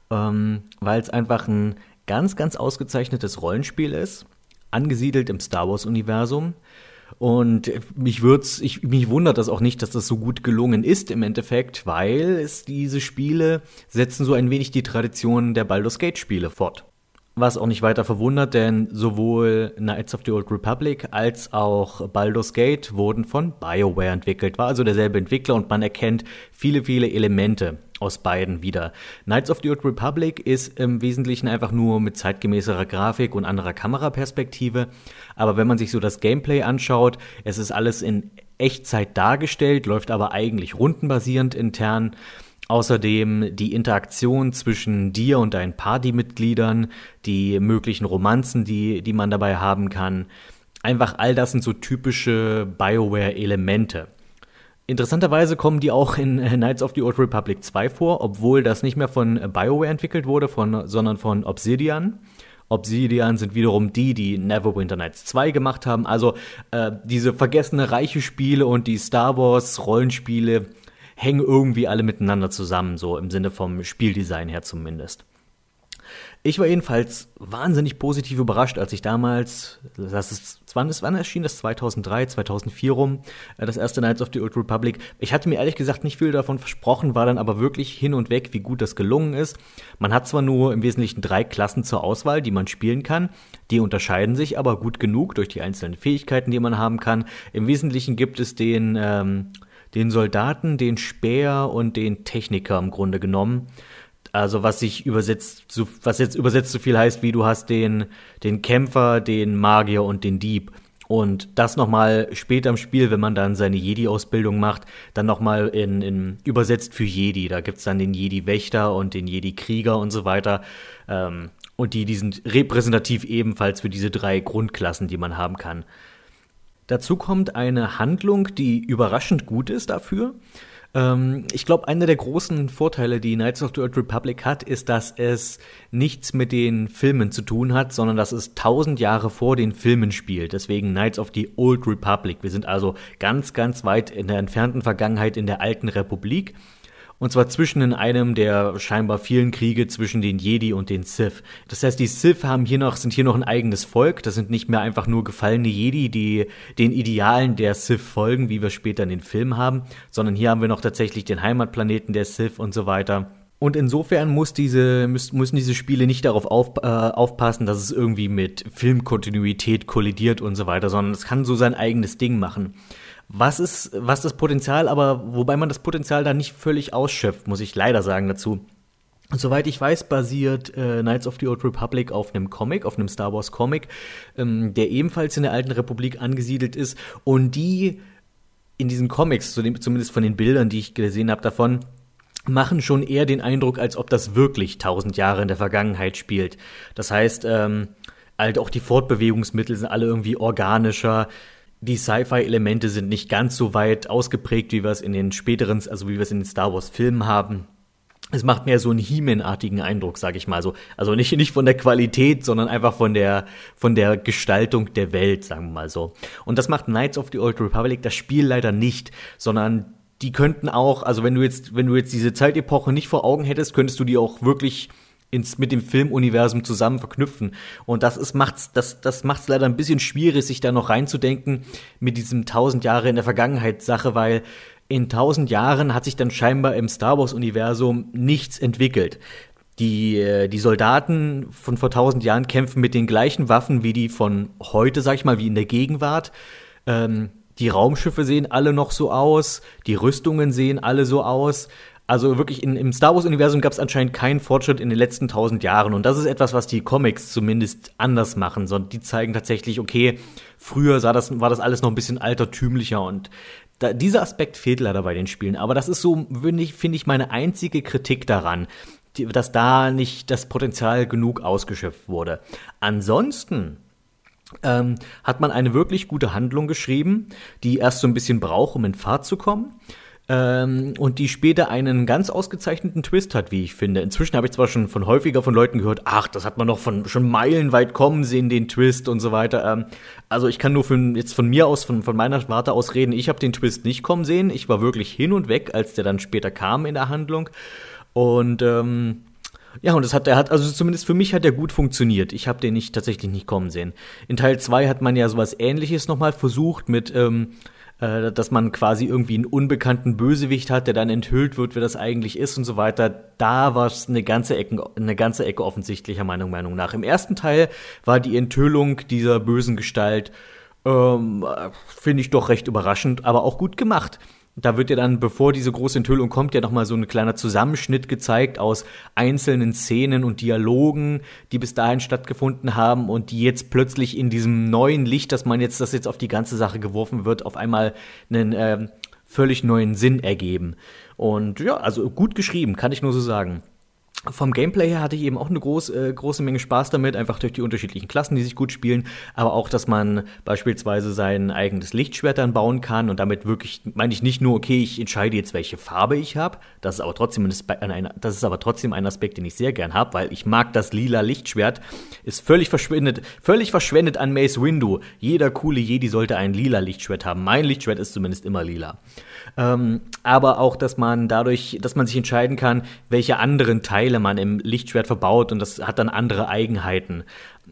ähm, weil es einfach ein ganz, ganz ausgezeichnetes Rollenspiel ist, angesiedelt im Star Wars-Universum. Und mich würd's, ich, mich wundert das auch nicht, dass das so gut gelungen ist im Endeffekt, weil es diese Spiele setzen so ein wenig die Tradition der Baldur's Gate Spiele fort. Was auch nicht weiter verwundert, denn sowohl Knights of the Old Republic als auch Baldur's Gate wurden von BioWare entwickelt. War also derselbe Entwickler und man erkennt viele, viele Elemente aus beiden wieder. Knights of the Old Republic ist im Wesentlichen einfach nur mit zeitgemäßerer Grafik und anderer Kameraperspektive. Aber wenn man sich so das Gameplay anschaut, es ist alles in Echtzeit dargestellt, läuft aber eigentlich rundenbasierend intern. Außerdem die Interaktion zwischen dir und deinen Partymitgliedern, die möglichen Romanzen, die, die man dabei haben kann. Einfach all das sind so typische BioWare-Elemente. Interessanterweise kommen die auch in Knights of the Old Republic 2 vor, obwohl das nicht mehr von BioWare entwickelt wurde, von, sondern von Obsidian. Obsidian sind wiederum die, die Neverwinter Nights 2 gemacht haben. Also äh, diese vergessene reiche Spiele und die Star Wars Rollenspiele hängen irgendwie alle miteinander zusammen, so im Sinne vom Spieldesign her zumindest. Ich war jedenfalls wahnsinnig positiv überrascht, als ich damals, das ist, wann, ist, wann erschien das? 2003, 2004 rum, äh, das erste Knights of the Old Republic. Ich hatte mir ehrlich gesagt nicht viel davon versprochen, war dann aber wirklich hin und weg, wie gut das gelungen ist. Man hat zwar nur im Wesentlichen drei Klassen zur Auswahl, die man spielen kann, die unterscheiden sich aber gut genug durch die einzelnen Fähigkeiten, die man haben kann. Im Wesentlichen gibt es den, ähm, den Soldaten, den Speer und den Techniker im Grunde genommen. Also was sich übersetzt, was jetzt übersetzt so viel heißt, wie du hast den, den Kämpfer, den Magier und den Dieb. Und das nochmal später im Spiel, wenn man dann seine Jedi-Ausbildung macht, dann nochmal in, in übersetzt für Jedi. Da gibt's dann den Jedi-Wächter und den Jedi-Krieger und so weiter. Ähm, und die, die sind repräsentativ ebenfalls für diese drei Grundklassen, die man haben kann. Dazu kommt eine Handlung, die überraschend gut ist dafür. Ähm, ich glaube, einer der großen Vorteile, die Knights of the Old Republic hat, ist, dass es nichts mit den Filmen zu tun hat, sondern dass es tausend Jahre vor den Filmen spielt. Deswegen Knights of the Old Republic. Wir sind also ganz, ganz weit in der entfernten Vergangenheit in der alten Republik. Und zwar zwischen in einem der scheinbar vielen Kriege zwischen den Jedi und den Sith. Das heißt, die Sith haben hier noch, sind hier noch ein eigenes Volk. Das sind nicht mehr einfach nur gefallene Jedi, die den Idealen der Sith folgen, wie wir später in den Filmen haben, sondern hier haben wir noch tatsächlich den Heimatplaneten der Sith und so weiter. Und insofern muss diese, müssen diese Spiele nicht darauf auf, äh, aufpassen, dass es irgendwie mit Filmkontinuität kollidiert und so weiter, sondern es kann so sein eigenes Ding machen. Was ist, was das Potenzial, aber wobei man das Potenzial da nicht völlig ausschöpft, muss ich leider sagen dazu. Soweit ich weiß, basiert äh, Knights of the Old Republic auf einem Comic, auf einem Star Wars Comic, ähm, der ebenfalls in der alten Republik angesiedelt ist und die in diesen Comics, zumindest von den Bildern, die ich gesehen habe davon, machen schon eher den Eindruck, als ob das wirklich tausend Jahre in der Vergangenheit spielt. Das heißt, ähm, halt auch die Fortbewegungsmittel sind alle irgendwie organischer. Die Sci-Fi-Elemente sind nicht ganz so weit ausgeprägt, wie wir es in den späteren, also wie wir es in den Star Wars-Filmen haben. Es macht mehr so einen He-Man-artigen Eindruck, sag ich mal so. Also nicht, nicht von der Qualität, sondern einfach von der, von der Gestaltung der Welt, sagen wir mal so. Und das macht Knights of the Old Republic das Spiel leider nicht, sondern die könnten auch, also wenn du jetzt, wenn du jetzt diese Zeitepoche nicht vor Augen hättest, könntest du die auch wirklich ins, mit dem Filmuniversum zusammen verknüpfen. Und das ist, macht's, das, das macht's leider ein bisschen schwierig, sich da noch reinzudenken mit diesem tausend Jahre in der Vergangenheit Sache, weil in tausend Jahren hat sich dann scheinbar im Star Wars Universum nichts entwickelt. Die, äh, die Soldaten von vor tausend Jahren kämpfen mit den gleichen Waffen wie die von heute, sag ich mal, wie in der Gegenwart. Ähm, die Raumschiffe sehen alle noch so aus, die Rüstungen sehen alle so aus. Also wirklich in, im Star Wars-Universum gab es anscheinend keinen Fortschritt in den letzten tausend Jahren. Und das ist etwas, was die Comics zumindest anders machen. Sondern die zeigen tatsächlich, okay, früher sah das, war das alles noch ein bisschen altertümlicher. Und da, dieser Aspekt fehlt leider bei den Spielen. Aber das ist so, finde ich, meine einzige Kritik daran, die, dass da nicht das Potenzial genug ausgeschöpft wurde. Ansonsten ähm, hat man eine wirklich gute Handlung geschrieben, die erst so ein bisschen braucht, um in Fahrt zu kommen. Ähm, und die später einen ganz ausgezeichneten Twist hat, wie ich finde. Inzwischen habe ich zwar schon von häufiger von Leuten gehört, ach, das hat man doch von schon meilenweit kommen sehen, den Twist und so weiter. Ähm, also ich kann nur von, jetzt von mir aus, von, von meiner Warte aus reden, ich habe den Twist nicht kommen sehen. Ich war wirklich hin und weg, als der dann später kam in der Handlung. Und ähm, ja, und es hat, er hat, also zumindest für mich hat er gut funktioniert. Ich habe den nicht tatsächlich nicht kommen sehen. In Teil 2 hat man ja sowas ähnliches nochmal versucht mit, ähm, äh, dass man quasi irgendwie einen unbekannten Bösewicht hat, der dann enthüllt wird, wer das eigentlich ist und so weiter. Da war es eine ganze Ecke, eine ganze Ecke offensichtlicher Meinung, Meinung nach. Im ersten Teil war die Enthüllung dieser bösen Gestalt, ähm, finde ich doch recht überraschend, aber auch gut gemacht. Da wird ja dann, bevor diese große Enthüllung kommt, ja nochmal so ein kleiner Zusammenschnitt gezeigt aus einzelnen Szenen und Dialogen, die bis dahin stattgefunden haben und die jetzt plötzlich in diesem neuen Licht, dass man jetzt, das jetzt auf die ganze Sache geworfen wird, auf einmal einen äh, völlig neuen Sinn ergeben. Und ja, also gut geschrieben, kann ich nur so sagen. Vom Gameplay her hatte ich eben auch eine groß, äh, große Menge Spaß damit, einfach durch die unterschiedlichen Klassen, die sich gut spielen, aber auch, dass man beispielsweise sein eigenes Lichtschwert dann bauen kann und damit wirklich, meine ich nicht nur, okay, ich entscheide jetzt, welche Farbe ich habe, das ist aber trotzdem ein, das ist aber trotzdem ein Aspekt, den ich sehr gern habe, weil ich mag das lila Lichtschwert, ist völlig verschwendet, völlig verschwendet an Mace Windu. Jeder coole Jedi sollte ein lila Lichtschwert haben. Mein Lichtschwert ist zumindest immer lila. Ähm, aber auch, dass man dadurch, dass man sich entscheiden kann, welche anderen Teile man im Lichtschwert verbaut und das hat dann andere Eigenheiten.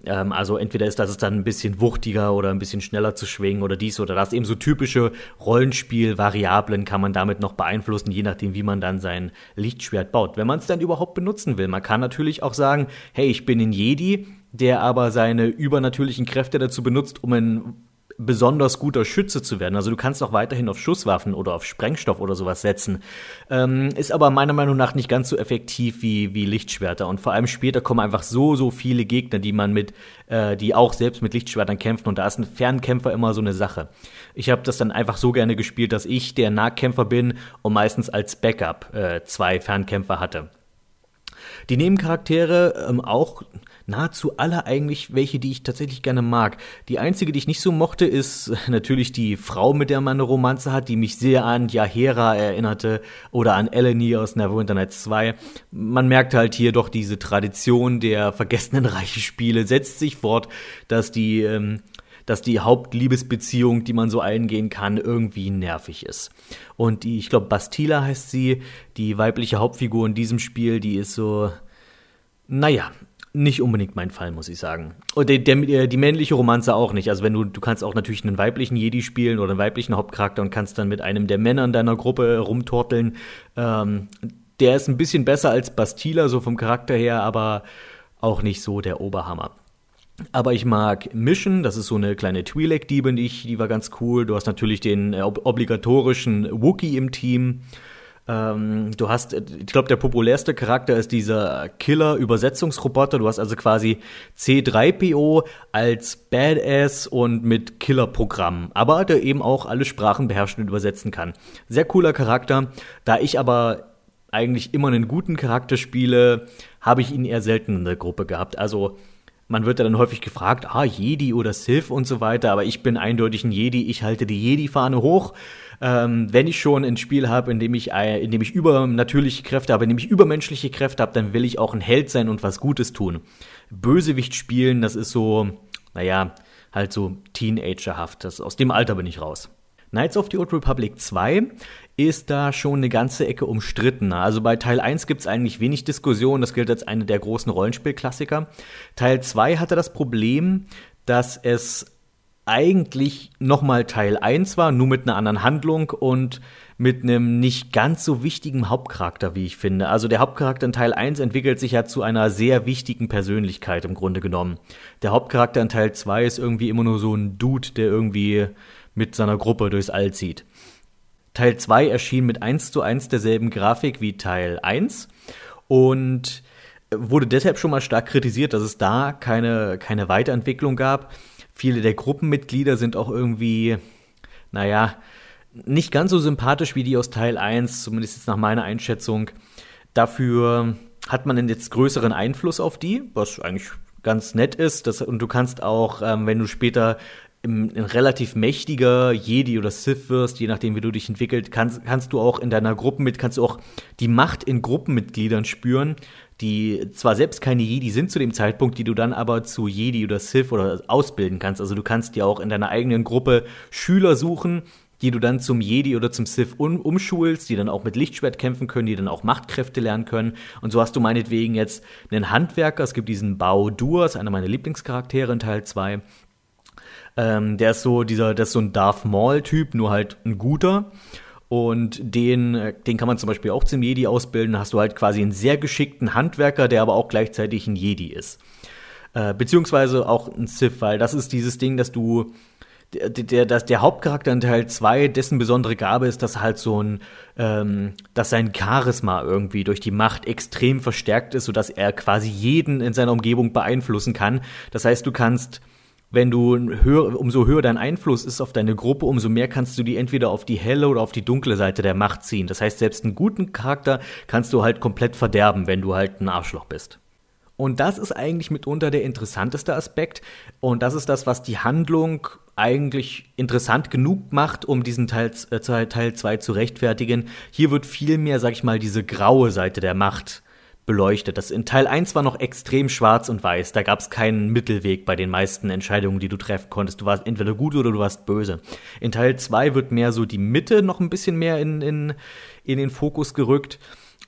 Ähm, also entweder ist das dann ein bisschen wuchtiger oder ein bisschen schneller zu schwingen oder dies oder das. Eben so typische Rollenspiel-Variablen kann man damit noch beeinflussen, je nachdem, wie man dann sein Lichtschwert baut. Wenn man es dann überhaupt benutzen will. Man kann natürlich auch sagen, hey, ich bin ein Jedi, der aber seine übernatürlichen Kräfte dazu benutzt, um ein besonders guter Schütze zu werden. Also du kannst auch weiterhin auf Schusswaffen oder auf Sprengstoff oder sowas setzen. Ähm, ist aber meiner Meinung nach nicht ganz so effektiv wie, wie Lichtschwerter. Und vor allem später kommen einfach so, so viele Gegner, die man mit, äh, die auch selbst mit Lichtschwertern kämpfen. Und da ist ein Fernkämpfer immer so eine Sache. Ich habe das dann einfach so gerne gespielt, dass ich der Nahkämpfer bin und meistens als Backup äh, zwei Fernkämpfer hatte. Die Nebencharaktere ähm, auch nahezu alle eigentlich welche, die ich tatsächlich gerne mag. Die einzige, die ich nicht so mochte, ist natürlich die Frau, mit der man eine Romanze hat, die mich sehr an Yahera erinnerte oder an Eleni aus Neverwinter Nights 2. Man merkt halt hier doch diese Tradition der vergessenen reichen Spiele setzt sich fort, dass die ähm, dass die Hauptliebesbeziehung, die man so eingehen kann, irgendwie nervig ist. Und die, ich glaube, Bastila heißt sie, die weibliche Hauptfigur in diesem Spiel, die ist so, naja, nicht unbedingt mein Fall, muss ich sagen. Und der, der, die männliche Romanze auch nicht. Also wenn du, du kannst auch natürlich einen weiblichen Jedi spielen oder einen weiblichen Hauptcharakter und kannst dann mit einem der Männer in deiner Gruppe rumtorteln. Ähm, der ist ein bisschen besser als Bastila, so vom Charakter her, aber auch nicht so der Oberhammer. Aber ich mag Mission, das ist so eine kleine Twi'lek-Diebin, die, die war ganz cool. Du hast natürlich den äh, obligatorischen Wookie im Team. Ähm, du hast, ich glaube, der populärste Charakter ist dieser Killer-Übersetzungsroboter. Du hast also quasi C3PO als Badass und mit Killer-Programm, aber der eben auch alle Sprachen beherrschen und übersetzen kann. Sehr cooler Charakter. Da ich aber eigentlich immer einen guten Charakter spiele, habe ich ihn eher selten in der Gruppe gehabt. Also man wird ja dann häufig gefragt, ah, Jedi oder Sith und so weiter, aber ich bin eindeutig ein Jedi, ich halte die Jedi-Fahne hoch. Ähm, wenn ich schon ein Spiel habe, in dem ich, äh, in dem ich übernatürliche Kräfte habe, in dem ich übermenschliche Kräfte habe, dann will ich auch ein Held sein und was Gutes tun. Bösewicht spielen, das ist so, naja, halt so Teenagerhaft. Das, aus dem Alter bin ich raus. Knights of the Old Republic 2 ist da schon eine ganze Ecke umstritten. Also bei Teil 1 gibt es eigentlich wenig Diskussion, das gilt als eine der großen Rollenspielklassiker. Teil 2 hatte das Problem, dass es eigentlich nochmal Teil 1 war, nur mit einer anderen Handlung und mit einem nicht ganz so wichtigen Hauptcharakter, wie ich finde. Also der Hauptcharakter in Teil 1 entwickelt sich ja zu einer sehr wichtigen Persönlichkeit im Grunde genommen. Der Hauptcharakter in Teil 2 ist irgendwie immer nur so ein Dude, der irgendwie mit seiner Gruppe durchs All zieht. Teil 2 erschien mit 1 zu 1 derselben Grafik wie Teil 1 und wurde deshalb schon mal stark kritisiert, dass es da keine, keine Weiterentwicklung gab. Viele der Gruppenmitglieder sind auch irgendwie, naja, nicht ganz so sympathisch wie die aus Teil 1, zumindest jetzt nach meiner Einschätzung. Dafür hat man jetzt größeren Einfluss auf die, was eigentlich ganz nett ist. Das, und du kannst auch, ähm, wenn du später ein relativ mächtiger Jedi oder Sith wirst, je nachdem, wie du dich entwickelt, kannst, kannst du auch in deiner Gruppe mit, kannst du auch die Macht in Gruppenmitgliedern spüren, die zwar selbst keine Jedi sind zu dem Zeitpunkt, die du dann aber zu Jedi oder Sith oder ausbilden kannst. Also du kannst dir auch in deiner eigenen Gruppe Schüler suchen, die du dann zum Jedi oder zum Sith um, umschulst, die dann auch mit Lichtschwert kämpfen können, die dann auch Machtkräfte lernen können. Und so hast du meinetwegen jetzt einen Handwerker, es gibt diesen Bao Dur, ist einer meiner Lieblingscharaktere in Teil 2, ähm, der ist so dieser, der ist so ein Darth Maul-Typ, nur halt ein guter. Und den, äh, den kann man zum Beispiel auch zum Jedi ausbilden. Da hast du halt quasi einen sehr geschickten Handwerker, der aber auch gleichzeitig ein Jedi ist. Äh, beziehungsweise auch ein Sith, weil das ist dieses Ding, dass du der, der, der, der Hauptcharakter in Teil 2, dessen besondere Gabe ist, dass halt so ein, ähm, dass sein Charisma irgendwie durch die Macht extrem verstärkt ist, sodass er quasi jeden in seiner Umgebung beeinflussen kann. Das heißt, du kannst wenn du höher, umso höher dein Einfluss ist auf deine Gruppe, umso mehr kannst du die entweder auf die helle oder auf die dunkle Seite der Macht ziehen. Das heißt, selbst einen guten Charakter kannst du halt komplett verderben, wenn du halt ein Arschloch bist. Und das ist eigentlich mitunter der interessanteste Aspekt. Und das ist das, was die Handlung eigentlich interessant genug macht, um diesen Teil, äh, Teil 2 zu rechtfertigen. Hier wird viel mehr, sag ich mal, diese graue Seite der Macht beleuchtet. Das in Teil 1 war noch extrem schwarz und weiß. Da gab es keinen Mittelweg bei den meisten Entscheidungen, die du treffen konntest. Du warst entweder gut oder du warst böse. In Teil 2 wird mehr so die Mitte noch ein bisschen mehr in, in, in den Fokus gerückt.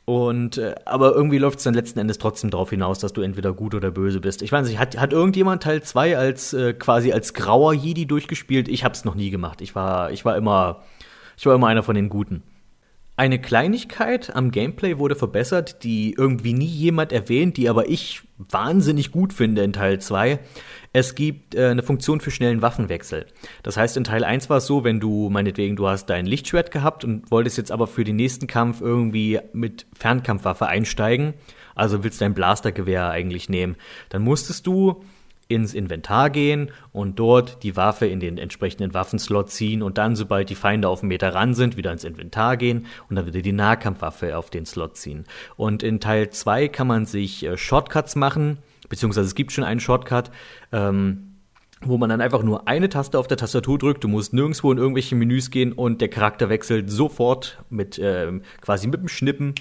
Und äh, aber irgendwie läuft es dann letzten Endes trotzdem darauf hinaus, dass du entweder gut oder böse bist. Ich weiß nicht, hat, hat irgendjemand Teil 2 als äh, quasi als grauer Jedi durchgespielt? Ich hab's noch nie gemacht. Ich war, ich war immer, ich war immer einer von den Guten. Eine Kleinigkeit am Gameplay wurde verbessert, die irgendwie nie jemand erwähnt, die aber ich wahnsinnig gut finde in Teil 2. Es gibt äh, eine Funktion für schnellen Waffenwechsel. Das heißt, in Teil 1 war es so, wenn du, meinetwegen, du hast dein Lichtschwert gehabt und wolltest jetzt aber für den nächsten Kampf irgendwie mit Fernkampfwaffe einsteigen, also willst dein Blastergewehr eigentlich nehmen, dann musstest du ins Inventar gehen und dort die Waffe in den entsprechenden Waffenslot ziehen und dann, sobald die Feinde auf einen Meter ran sind, wieder ins Inventar gehen und dann wieder die Nahkampfwaffe auf den Slot ziehen. Und in Teil 2 kann man sich äh, Shortcuts machen, beziehungsweise es gibt schon einen Shortcut, ähm, wo man dann einfach nur eine Taste auf der Tastatur drückt. Du musst nirgendwo in irgendwelche Menüs gehen und der Charakter wechselt sofort mit äh, quasi mit dem Schnippen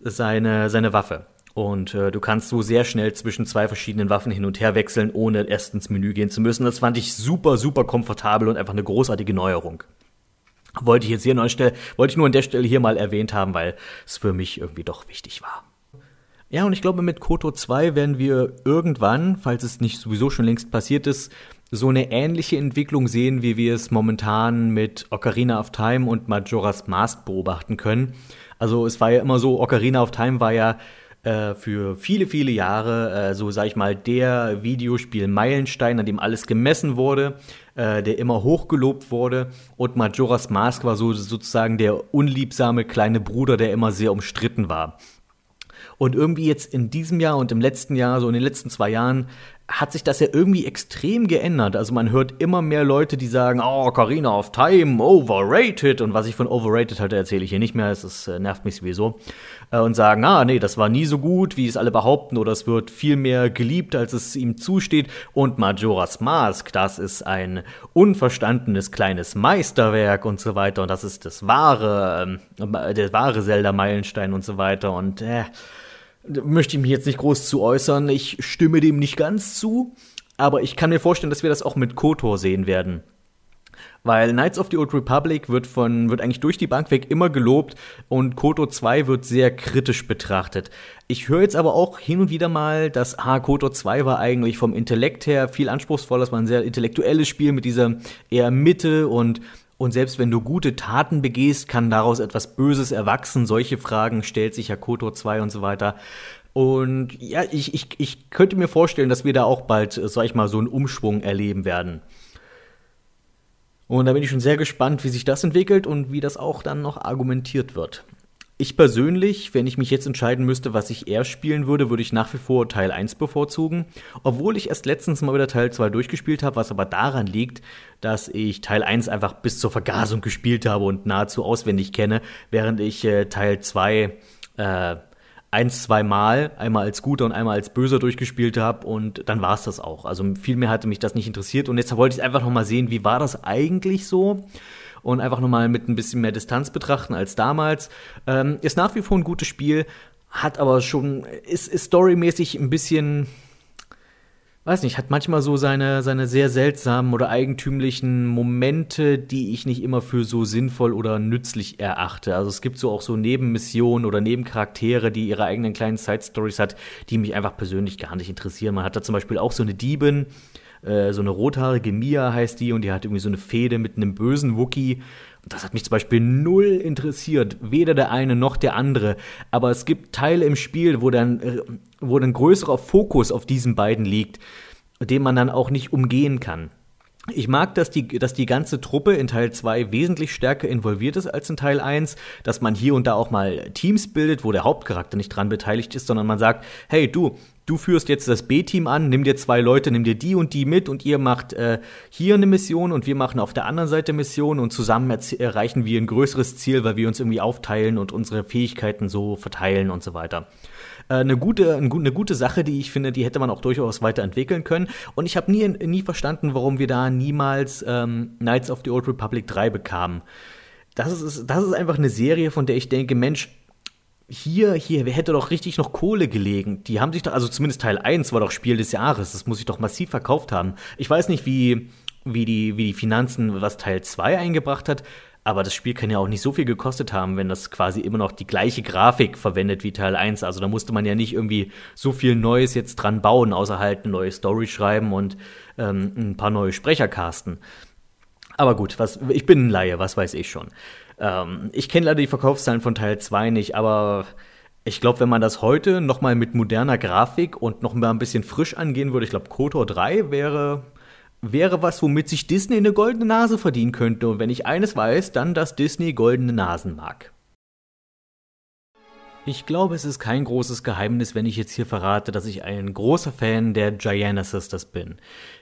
seine, seine Waffe. Und äh, du kannst so sehr schnell zwischen zwei verschiedenen Waffen hin und her wechseln, ohne erst ins Menü gehen zu müssen. Das fand ich super, super komfortabel und einfach eine großartige Neuerung. Wollte ich jetzt hier noch Stelle, wollte ich nur an der Stelle hier mal erwähnt haben, weil es für mich irgendwie doch wichtig war. Ja, und ich glaube, mit Koto 2 werden wir irgendwann, falls es nicht sowieso schon längst passiert ist, so eine ähnliche Entwicklung sehen, wie wir es momentan mit Ocarina of Time und Majora's Mask beobachten können. Also es war ja immer so, Ocarina of Time war ja äh, für viele, viele Jahre, äh, so sag ich mal, der Videospiel-Meilenstein, an dem alles gemessen wurde, äh, der immer hochgelobt wurde. Und Majora's Mask war so sozusagen der unliebsame kleine Bruder, der immer sehr umstritten war. Und irgendwie jetzt in diesem Jahr und im letzten Jahr, so in den letzten zwei Jahren, hat sich das ja irgendwie extrem geändert. Also man hört immer mehr Leute, die sagen, oh, Carina of Time, overrated. Und was ich von overrated halte, erzähle ich hier nicht mehr. Es ist, äh, nervt mich sowieso. Äh, und sagen, ah, nee, das war nie so gut, wie es alle behaupten. Oder es wird viel mehr geliebt, als es ihm zusteht. Und Majora's Mask, das ist ein unverstandenes kleines Meisterwerk und so weiter. Und das ist das wahre, äh, der wahre Zelda-Meilenstein und so weiter. Und äh, möchte ich mich jetzt nicht groß zu äußern. Ich stimme dem nicht ganz zu, aber ich kann mir vorstellen, dass wir das auch mit KOTOR sehen werden. Weil Knights of the Old Republic wird von, wird eigentlich durch die Bank weg immer gelobt und KOTOR 2 wird sehr kritisch betrachtet. Ich höre jetzt aber auch hin und wieder mal, dass, ah, KOTOR 2 war eigentlich vom Intellekt her viel anspruchsvoller, das war ein sehr intellektuelles Spiel mit dieser eher Mitte und und selbst wenn du gute Taten begehst, kann daraus etwas Böses erwachsen. Solche Fragen stellt sich ja Kotor 2 und so weiter. Und ja, ich, ich, ich könnte mir vorstellen, dass wir da auch bald, sag ich mal, so einen Umschwung erleben werden. Und da bin ich schon sehr gespannt, wie sich das entwickelt und wie das auch dann noch argumentiert wird. Ich persönlich, wenn ich mich jetzt entscheiden müsste, was ich eher spielen würde, würde ich nach wie vor Teil 1 bevorzugen. Obwohl ich erst letztens mal wieder Teil 2 durchgespielt habe, was aber daran liegt, dass ich Teil 1 einfach bis zur Vergasung gespielt habe und nahezu auswendig kenne, während ich äh, Teil 2 äh, eins, zwei Mal, einmal als Guter und einmal als Böser durchgespielt habe und dann war es das auch. Also viel mehr hatte mich das nicht interessiert und jetzt wollte ich einfach noch mal sehen, wie war das eigentlich so? Und einfach nochmal mit ein bisschen mehr Distanz betrachten als damals. Ähm, ist nach wie vor ein gutes Spiel, hat aber schon, ist, ist storymäßig ein bisschen, weiß nicht, hat manchmal so seine, seine sehr seltsamen oder eigentümlichen Momente, die ich nicht immer für so sinnvoll oder nützlich erachte. Also es gibt so auch so Nebenmissionen oder Nebencharaktere, die ihre eigenen kleinen Side-Stories hat, die mich einfach persönlich gar nicht interessieren. Man hat da zum Beispiel auch so eine Diebin, äh, so eine rothaarige Mia heißt die und die hat irgendwie so eine Fehde mit einem bösen Wookie. Und das hat mich zum Beispiel null interessiert, weder der eine noch der andere. Aber es gibt Teile im Spiel, wo dann, äh, wo dann größerer Fokus auf diesen beiden liegt, den man dann auch nicht umgehen kann. Ich mag, dass die, dass die ganze Truppe in Teil 2 wesentlich stärker involviert ist als in Teil 1, dass man hier und da auch mal Teams bildet, wo der Hauptcharakter nicht dran beteiligt ist, sondern man sagt, hey du, du führst jetzt das B-Team an, nimm dir zwei Leute, nimm dir die und die mit und ihr macht äh, hier eine Mission und wir machen auf der anderen Seite Mission und zusammen erreichen wir ein größeres Ziel, weil wir uns irgendwie aufteilen und unsere Fähigkeiten so verteilen und so weiter. Äh, eine gute, eine gute Sache, die ich finde, die hätte man auch durchaus weiterentwickeln können. Und ich habe nie, nie verstanden, warum wir da niemals ähm, Knights of the Old Republic 3 bekamen. Das ist, das ist einfach eine Serie, von der ich denke, Mensch, hier, hier, wer hätte doch richtig noch Kohle gelegen? Die haben sich doch, also zumindest Teil 1 war doch Spiel des Jahres, das muss ich doch massiv verkauft haben. Ich weiß nicht, wie, wie, die, wie die Finanzen, was Teil 2 eingebracht hat, aber das Spiel kann ja auch nicht so viel gekostet haben, wenn das quasi immer noch die gleiche Grafik verwendet wie Teil 1. Also da musste man ja nicht irgendwie so viel Neues jetzt dran bauen, außer halt eine neue Story schreiben und ähm, ein paar neue Sprecher casten. Aber gut, was, ich bin ein Laie, was weiß ich schon. Ähm, ich kenne leider die Verkaufszahlen von Teil 2 nicht, aber ich glaube, wenn man das heute noch mal mit moderner Grafik und noch mal ein bisschen frisch angehen würde, ich glaube, KOTOR 3 wäre wäre was, womit sich Disney eine goldene Nase verdienen könnte. Und wenn ich eines weiß, dann, dass Disney goldene Nasen mag. Ich glaube, es ist kein großes Geheimnis, wenn ich jetzt hier verrate, dass ich ein großer Fan der Giana Sisters bin.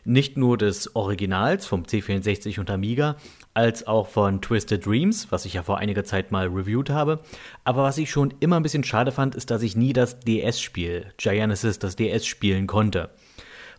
Nicht nur des Originals vom C64 und Amiga, als auch von Twisted Dreams, was ich ja vor einiger Zeit mal reviewed habe. Aber was ich schon immer ein bisschen schade fand, ist, dass ich nie das DS-Spiel, Giana Sisters DS, spielen konnte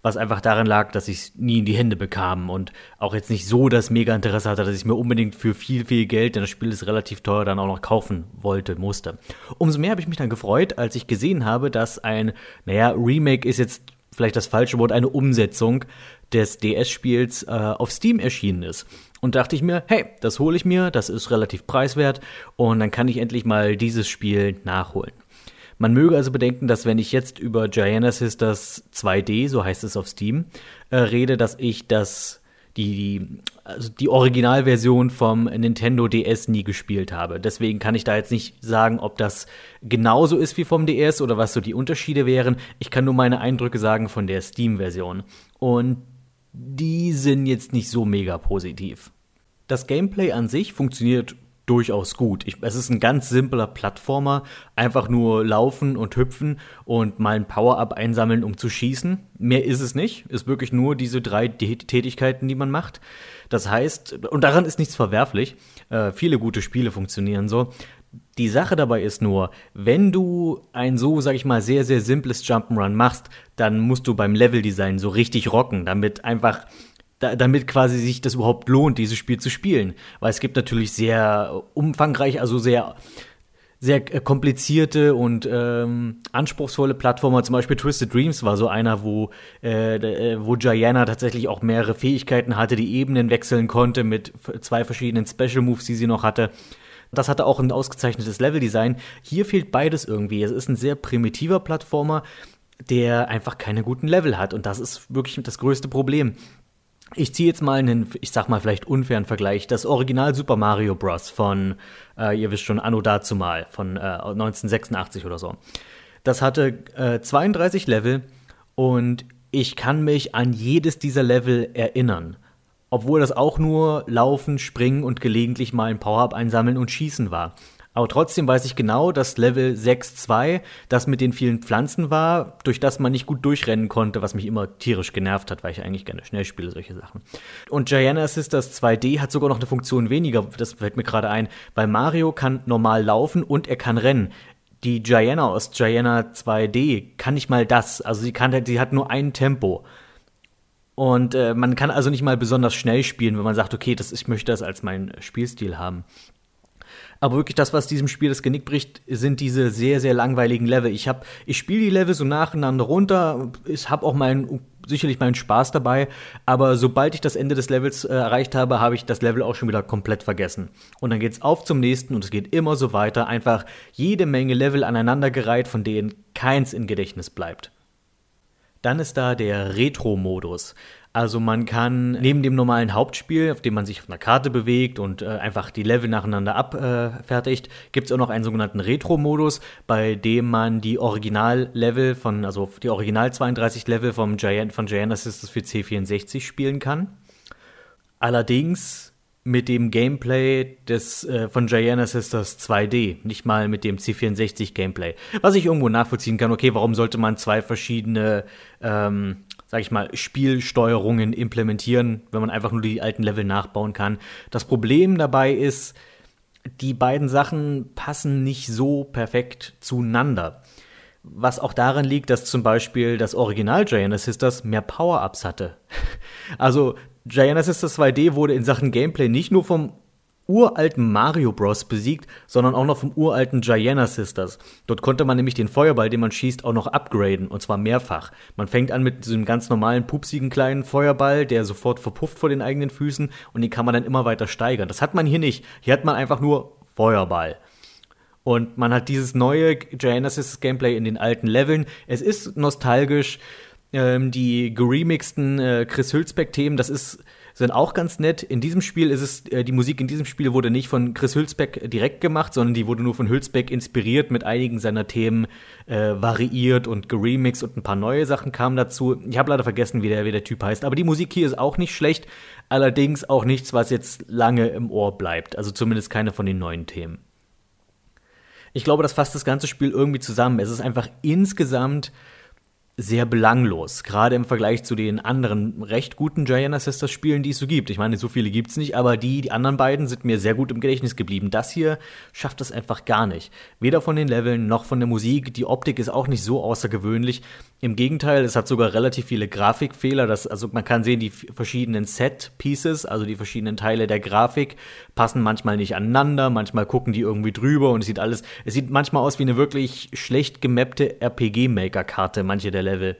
was einfach daran lag, dass ich es nie in die Hände bekam und auch jetzt nicht so das mega Interesse hatte, dass ich mir unbedingt für viel, viel Geld, denn das Spiel ist relativ teuer, dann auch noch kaufen wollte, musste. Umso mehr habe ich mich dann gefreut, als ich gesehen habe, dass ein, naja, Remake ist jetzt vielleicht das falsche Wort, eine Umsetzung des DS-Spiels äh, auf Steam erschienen ist. Und dachte ich mir, hey, das hole ich mir, das ist relativ preiswert und dann kann ich endlich mal dieses Spiel nachholen. Man möge also bedenken, dass wenn ich jetzt über Giana Sisters 2D, so heißt es auf Steam, äh, rede, dass ich das die, die, also die Originalversion vom Nintendo DS nie gespielt habe. Deswegen kann ich da jetzt nicht sagen, ob das genauso ist wie vom DS oder was so die Unterschiede wären. Ich kann nur meine Eindrücke sagen von der Steam-Version. Und die sind jetzt nicht so mega positiv. Das Gameplay an sich funktioniert durchaus gut. Ich, es ist ein ganz simpler Plattformer, einfach nur laufen und hüpfen und mal ein Power-Up einsammeln, um zu schießen. Mehr ist es nicht, ist wirklich nur diese drei Tätigkeiten, die man macht. Das heißt, und daran ist nichts verwerflich, äh, viele gute Spiele funktionieren so. Die Sache dabei ist nur, wenn du ein so, sag ich mal, sehr, sehr simples Jump'n'Run machst, dann musst du beim Leveldesign so richtig rocken, damit einfach da, damit quasi sich das überhaupt lohnt, dieses Spiel zu spielen. Weil es gibt natürlich sehr umfangreich, also sehr sehr komplizierte und ähm, anspruchsvolle Plattformer. Zum Beispiel Twisted Dreams war so einer, wo, äh, äh wo Gianna tatsächlich auch mehrere Fähigkeiten hatte, die Ebenen wechseln konnte mit zwei verschiedenen Special Moves, die sie noch hatte. Das hatte auch ein ausgezeichnetes Leveldesign. Hier fehlt beides irgendwie. Es ist ein sehr primitiver Plattformer, der einfach keine guten Level hat. Und das ist wirklich das größte Problem. Ich ziehe jetzt mal einen, ich sag mal vielleicht unfairen Vergleich. Das Original Super Mario Bros. von, äh, ihr wisst schon, Anno dazu mal, von äh, 1986 oder so. Das hatte äh, 32 Level und ich kann mich an jedes dieser Level erinnern. Obwohl das auch nur Laufen, Springen und gelegentlich mal ein Power-Up einsammeln und Schießen war. Aber trotzdem weiß ich genau, dass Level 6.2 das mit den vielen Pflanzen war, durch das man nicht gut durchrennen konnte, was mich immer tierisch genervt hat, weil ich eigentlich gerne schnell spiele, solche Sachen. Und Gianna Sisters 2D hat sogar noch eine Funktion weniger, das fällt mir gerade ein, weil Mario kann normal laufen und er kann rennen die Gianna aus Gianna 2D kann nicht mal das. Also sie kann, sie hat nur ein Tempo. Und äh, man kann also nicht mal besonders schnell spielen, wenn man sagt, okay, das, ich möchte das als meinen Spielstil haben. Aber wirklich das, was diesem Spiel das Genick bricht, sind diese sehr, sehr langweiligen Level. Ich hab, ich spiele die Level so nacheinander runter, ich habe auch meinen sicherlich meinen Spaß dabei, aber sobald ich das Ende des Levels äh, erreicht habe, habe ich das Level auch schon wieder komplett vergessen. Und dann geht's auf zum nächsten und es geht immer so weiter, einfach jede Menge Level aneinandergereiht, von denen keins in Gedächtnis bleibt. Dann ist da der Retro-Modus. Also man kann neben dem normalen Hauptspiel, auf dem man sich auf einer Karte bewegt und äh, einfach die Level nacheinander abfertigt, äh, gibt es auch noch einen sogenannten Retro-Modus, bei dem man die Original-Level von, also die Original 32 Level vom Giant, von Giant Assistance für C64 spielen kann. Allerdings mit dem Gameplay des äh, von Gianna Sisters 2D, nicht mal mit dem C64 Gameplay. Was ich irgendwo nachvollziehen kann, okay, warum sollte man zwei verschiedene ähm, sag ich mal, Spielsteuerungen implementieren, wenn man einfach nur die alten Level nachbauen kann. Das Problem dabei ist, die beiden Sachen passen nicht so perfekt zueinander. Was auch daran liegt, dass zum Beispiel das Original Giant Sisters mehr Power-Ups hatte. Also Giant Sisters 2D wurde in Sachen Gameplay nicht nur vom uralten Mario Bros. besiegt, sondern auch noch vom uralten Gianna Sisters. Dort konnte man nämlich den Feuerball, den man schießt, auch noch upgraden, und zwar mehrfach. Man fängt an mit diesem ganz normalen, pupsigen kleinen Feuerball, der sofort verpufft vor den eigenen Füßen, und den kann man dann immer weiter steigern. Das hat man hier nicht. Hier hat man einfach nur Feuerball. Und man hat dieses neue Gianna Sisters Gameplay in den alten Leveln. Es ist nostalgisch. Ähm, die geremixten äh, Chris Hülsbeck-Themen, das ist sind auch ganz nett. In diesem Spiel ist es, äh, die Musik in diesem Spiel wurde nicht von Chris Hülsbeck direkt gemacht, sondern die wurde nur von Hülsbeck inspiriert, mit einigen seiner Themen äh, variiert und geremixed und ein paar neue Sachen kamen dazu. Ich habe leider vergessen, wie der, wie der Typ heißt. Aber die Musik hier ist auch nicht schlecht, allerdings auch nichts, was jetzt lange im Ohr bleibt. Also zumindest keine von den neuen Themen. Ich glaube, das fasst das ganze Spiel irgendwie zusammen. Es ist einfach insgesamt sehr belanglos, gerade im Vergleich zu den anderen recht guten Giant Sisters Spielen, die es so gibt. Ich meine, so viele gibt's nicht, aber die, die anderen beiden sind mir sehr gut im Gedächtnis geblieben. Das hier schafft es einfach gar nicht. Weder von den Leveln noch von der Musik. Die Optik ist auch nicht so außergewöhnlich. Im Gegenteil, es hat sogar relativ viele Grafikfehler. Das, also man kann sehen, die verschiedenen Set-Pieces, also die verschiedenen Teile der Grafik, passen manchmal nicht aneinander, manchmal gucken die irgendwie drüber und es sieht alles, es sieht manchmal aus wie eine wirklich schlecht gemappte RPG-Maker-Karte, manche der Level.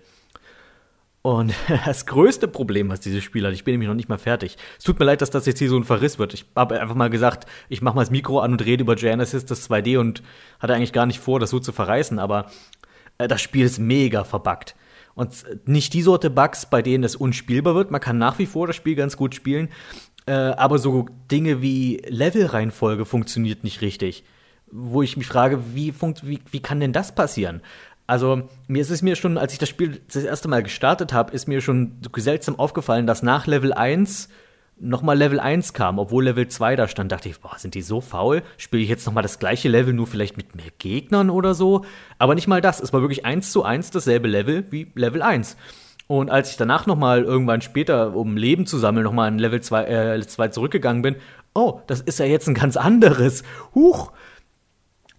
Und das größte Problem, was dieses Spiel hat, ich bin nämlich noch nicht mal fertig. Es tut mir leid, dass das jetzt hier so ein Verriss wird. Ich habe einfach mal gesagt, ich mache mal das Mikro an und rede über Genesis, das 2D und hatte eigentlich gar nicht vor, das so zu verreißen, aber das Spiel ist mega verbuggt. Und nicht die Sorte Bugs, bei denen es unspielbar wird. Man kann nach wie vor das Spiel ganz gut spielen. Äh, aber so Dinge wie Levelreihenfolge funktioniert nicht richtig. Wo ich mich frage, wie, wie, wie kann denn das passieren? Also, mir ist es mir schon, als ich das Spiel das erste Mal gestartet habe, ist mir schon seltsam aufgefallen, dass nach Level 1 nochmal Level 1 kam, obwohl Level 2 da stand, dachte ich, boah, sind die so faul? Spiele ich jetzt nochmal das gleiche Level, nur vielleicht mit mehr Gegnern oder so? Aber nicht mal das. Es war wirklich eins zu eins dasselbe Level wie Level 1. Und als ich danach nochmal irgendwann später, um Leben zu sammeln, nochmal in Level 2, äh, 2 zurückgegangen bin, oh, das ist ja jetzt ein ganz anderes. Huch!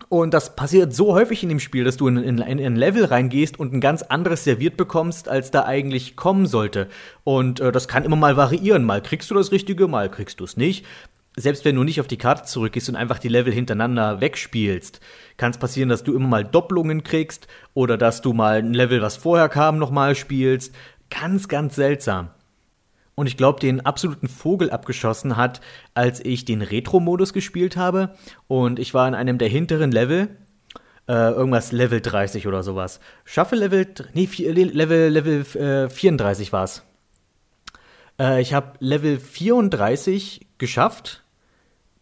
Und das passiert so häufig in dem Spiel, dass du in, in, in, ein Level reingehst und ein ganz anderes serviert bekommst, als da eigentlich kommen sollte. Und äh, das kann immer mal variieren. Mal kriegst du das Richtige, mal kriegst du es nicht. Selbst wenn du nicht auf die Karte zurückgehst und einfach die Level hintereinander wegspielst, kann es passieren, dass du immer mal Doppelungen kriegst oder dass du mal ein Level, was vorher kam, nochmal spielst. Ganz, ganz seltsam und ich glaube, den absoluten Vogel abgeschossen hat, als ich den Retro-Modus gespielt habe. Und ich war in einem der hinteren Level. Äh, irgendwas Level 30 oder sowas. Schaffe Level. Nee, Level, Level äh, 34 war's. Äh, ich habe Level 34 geschafft.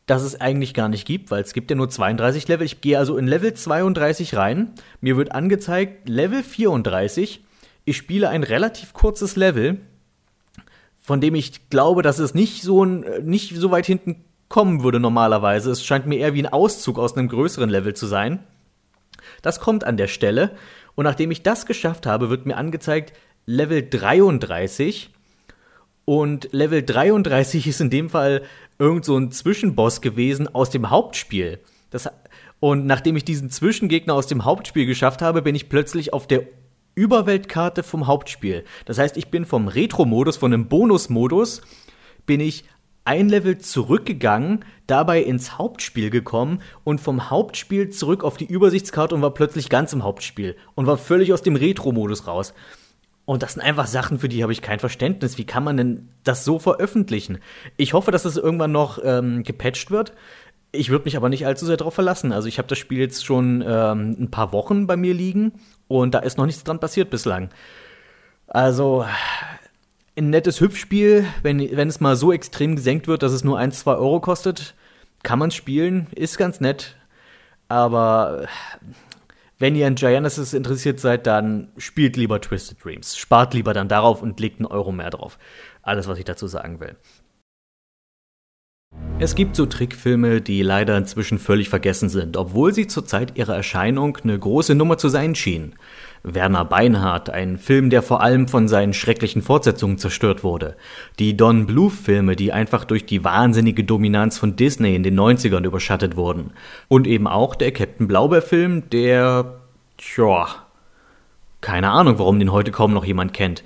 Das es eigentlich gar nicht gibt, weil es gibt ja nur 32 Level. Ich gehe also in Level 32 rein. Mir wird angezeigt, Level 34. Ich spiele ein relativ kurzes Level von dem ich glaube, dass es nicht so, nicht so weit hinten kommen würde normalerweise. Es scheint mir eher wie ein Auszug aus einem größeren Level zu sein. Das kommt an der Stelle. Und nachdem ich das geschafft habe, wird mir angezeigt Level 33. Und Level 33 ist in dem Fall irgend so ein Zwischenboss gewesen aus dem Hauptspiel. Das, und nachdem ich diesen Zwischengegner aus dem Hauptspiel geschafft habe, bin ich plötzlich auf der Überweltkarte vom Hauptspiel. Das heißt, ich bin vom Retro-Modus, von einem Bonus-Modus, bin ich ein Level zurückgegangen, dabei ins Hauptspiel gekommen und vom Hauptspiel zurück auf die Übersichtskarte und war plötzlich ganz im Hauptspiel und war völlig aus dem Retro-Modus raus. Und das sind einfach Sachen, für die habe ich kein Verständnis. Wie kann man denn das so veröffentlichen? Ich hoffe, dass es irgendwann noch ähm, gepatcht wird. Ich würde mich aber nicht allzu sehr darauf verlassen. Also ich habe das Spiel jetzt schon ähm, ein paar Wochen bei mir liegen und da ist noch nichts dran passiert bislang. Also ein nettes Hüpfspiel, wenn, wenn es mal so extrem gesenkt wird, dass es nur 1, 2 Euro kostet, kann man spielen, ist ganz nett. Aber wenn ihr an Giannis interessiert seid, dann spielt lieber Twisted Dreams. Spart lieber dann darauf und legt einen Euro mehr drauf. Alles, was ich dazu sagen will. Es gibt so Trickfilme, die leider inzwischen völlig vergessen sind, obwohl sie zur Zeit ihrer Erscheinung eine große Nummer zu sein schienen. Werner Beinhardt, ein Film, der vor allem von seinen schrecklichen Fortsetzungen zerstört wurde. Die Don Bluth-Filme, die einfach durch die wahnsinnige Dominanz von Disney in den 90ern überschattet wurden. Und eben auch der Captain Blaubeer-Film, der, tja, keine Ahnung, warum den heute kaum noch jemand kennt.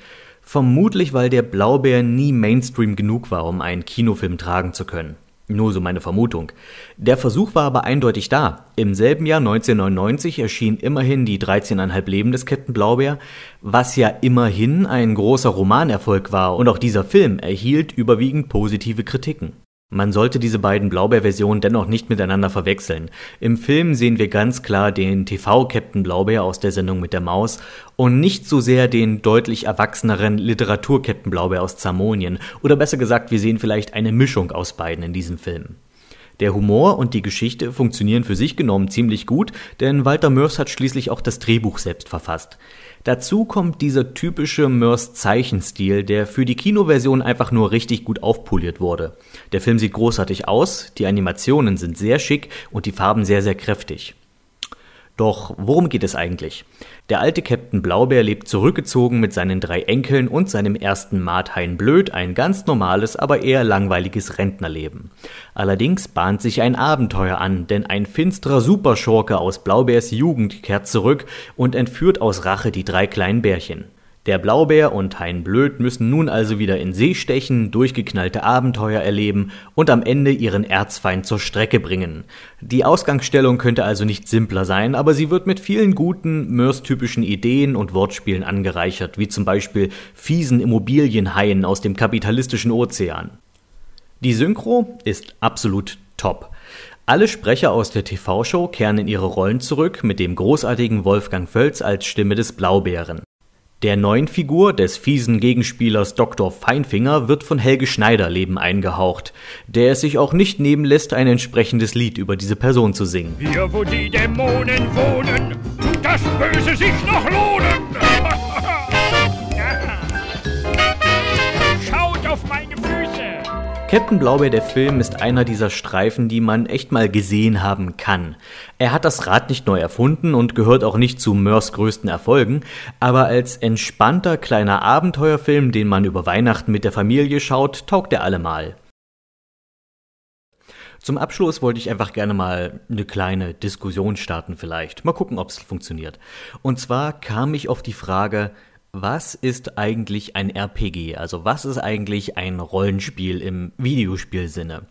Vermutlich, weil der Blaubeer nie Mainstream genug war, um einen Kinofilm tragen zu können. Nur so meine Vermutung. Der Versuch war aber eindeutig da. Im selben Jahr 1999 erschien immerhin die 13,5 Leben des Captain Blaubeer, was ja immerhin ein großer Romanerfolg war und auch dieser Film erhielt überwiegend positive Kritiken. Man sollte diese beiden Blaubeer-Versionen dennoch nicht miteinander verwechseln. Im Film sehen wir ganz klar den TV-Captain Blaubeer aus der Sendung mit der Maus und nicht so sehr den deutlich erwachseneren Literatur-Captain Blaubeer aus Zamonien. Oder besser gesagt, wir sehen vielleicht eine Mischung aus beiden in diesem Film. Der Humor und die Geschichte funktionieren für sich genommen ziemlich gut, denn Walter Mörs hat schließlich auch das Drehbuch selbst verfasst. Dazu kommt dieser typische Mörs-Zeichenstil, der für die Kinoversion einfach nur richtig gut aufpoliert wurde. Der Film sieht großartig aus, die Animationen sind sehr schick und die Farben sehr, sehr kräftig. Doch worum geht es eigentlich? Der alte Captain Blaubeer lebt zurückgezogen mit seinen drei Enkeln und seinem ersten Marthain Blöd ein ganz normales, aber eher langweiliges Rentnerleben. Allerdings bahnt sich ein Abenteuer an, denn ein finsterer Superschurke aus Blaubeers Jugend kehrt zurück und entführt aus Rache die drei kleinen Bärchen. Der Blaubeer und Hein Blöd müssen nun also wieder in See stechen, durchgeknallte Abenteuer erleben und am Ende ihren Erzfeind zur Strecke bringen. Die Ausgangsstellung könnte also nicht simpler sein, aber sie wird mit vielen guten, Mörs-typischen Ideen und Wortspielen angereichert, wie zum Beispiel fiesen Immobilienhaien aus dem kapitalistischen Ozean. Die Synchro ist absolut top. Alle Sprecher aus der TV-Show kehren in ihre Rollen zurück, mit dem großartigen Wolfgang Völz als Stimme des Blaubeeren. Der neuen Figur des fiesen Gegenspielers Dr. Feinfinger wird von Helge Schneider Leben eingehaucht, der es sich auch nicht nehmen lässt, ein entsprechendes Lied über diese Person zu singen. Hier, wo die Dämonen wohnen, tut das Böse sich noch lohnen. Captain Blaubeer, der Film, ist einer dieser Streifen, die man echt mal gesehen haben kann. Er hat das Rad nicht neu erfunden und gehört auch nicht zu Mörs größten Erfolgen, aber als entspannter kleiner Abenteuerfilm, den man über Weihnachten mit der Familie schaut, taugt er allemal. Zum Abschluss wollte ich einfach gerne mal eine kleine Diskussion starten vielleicht. Mal gucken, ob es funktioniert. Und zwar kam ich auf die Frage, was ist eigentlich ein RPG? Also was ist eigentlich ein Rollenspiel im Videospielsinne?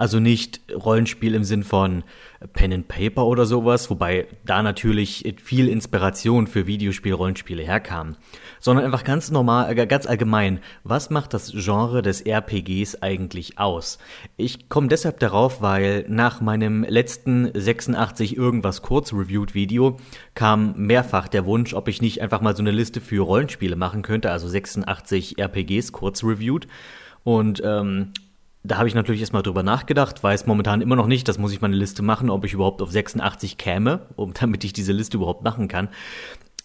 Also nicht Rollenspiel im Sinn von Pen and Paper oder sowas, wobei da natürlich viel Inspiration für Videospiel-Rollenspiele herkam, sondern einfach ganz normal, äh, ganz allgemein, was macht das Genre des RPGs eigentlich aus? Ich komme deshalb darauf, weil nach meinem letzten 86 irgendwas kurz reviewed Video kam mehrfach der Wunsch, ob ich nicht einfach mal so eine Liste für Rollenspiele machen könnte, also 86 RPGs kurz reviewed. Und ähm, da habe ich natürlich erstmal drüber nachgedacht, weiß momentan immer noch nicht, das muss ich meine Liste machen, ob ich überhaupt auf 86 käme, um, damit ich diese Liste überhaupt machen kann.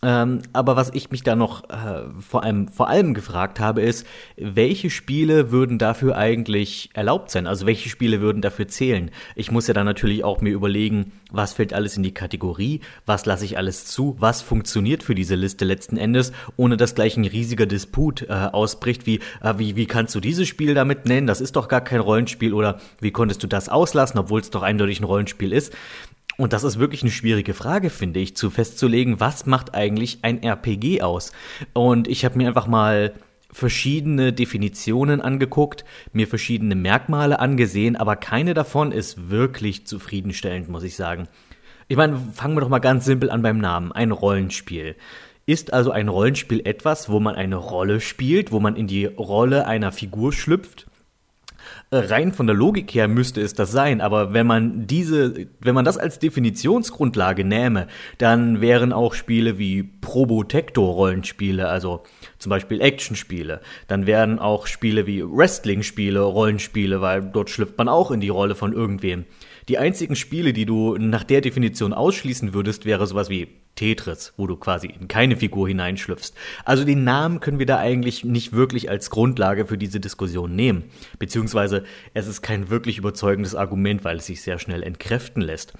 Ähm, aber was ich mich da noch äh, vor, allem, vor allem gefragt habe, ist, welche Spiele würden dafür eigentlich erlaubt sein? Also welche Spiele würden dafür zählen? Ich muss ja dann natürlich auch mir überlegen, was fällt alles in die Kategorie, was lasse ich alles zu, was funktioniert für diese Liste letzten Endes, ohne dass gleich ein riesiger Disput äh, ausbricht, wie, äh, wie, wie kannst du dieses Spiel damit nennen? Das ist doch gar kein Rollenspiel oder wie konntest du das auslassen, obwohl es doch eindeutig ein Rollenspiel ist? Und das ist wirklich eine schwierige Frage, finde ich, zu festzulegen, was macht eigentlich ein RPG aus? Und ich habe mir einfach mal verschiedene Definitionen angeguckt, mir verschiedene Merkmale angesehen, aber keine davon ist wirklich zufriedenstellend, muss ich sagen. Ich meine, fangen wir doch mal ganz simpel an beim Namen. Ein Rollenspiel. Ist also ein Rollenspiel etwas, wo man eine Rolle spielt, wo man in die Rolle einer Figur schlüpft? Rein von der Logik her müsste es das sein, aber wenn man diese, wenn man das als Definitionsgrundlage nähme, dann wären auch Spiele wie Probotector-Rollenspiele, also zum Beispiel Actionspiele, dann wären auch Spiele wie Wrestling-Spiele Rollenspiele, weil dort schlüpft man auch in die Rolle von irgendwem. Die einzigen Spiele, die du nach der Definition ausschließen würdest, wäre sowas wie Tetris, wo du quasi in keine Figur hineinschlüpfst. Also den Namen können wir da eigentlich nicht wirklich als Grundlage für diese Diskussion nehmen. Beziehungsweise es ist kein wirklich überzeugendes Argument, weil es sich sehr schnell entkräften lässt.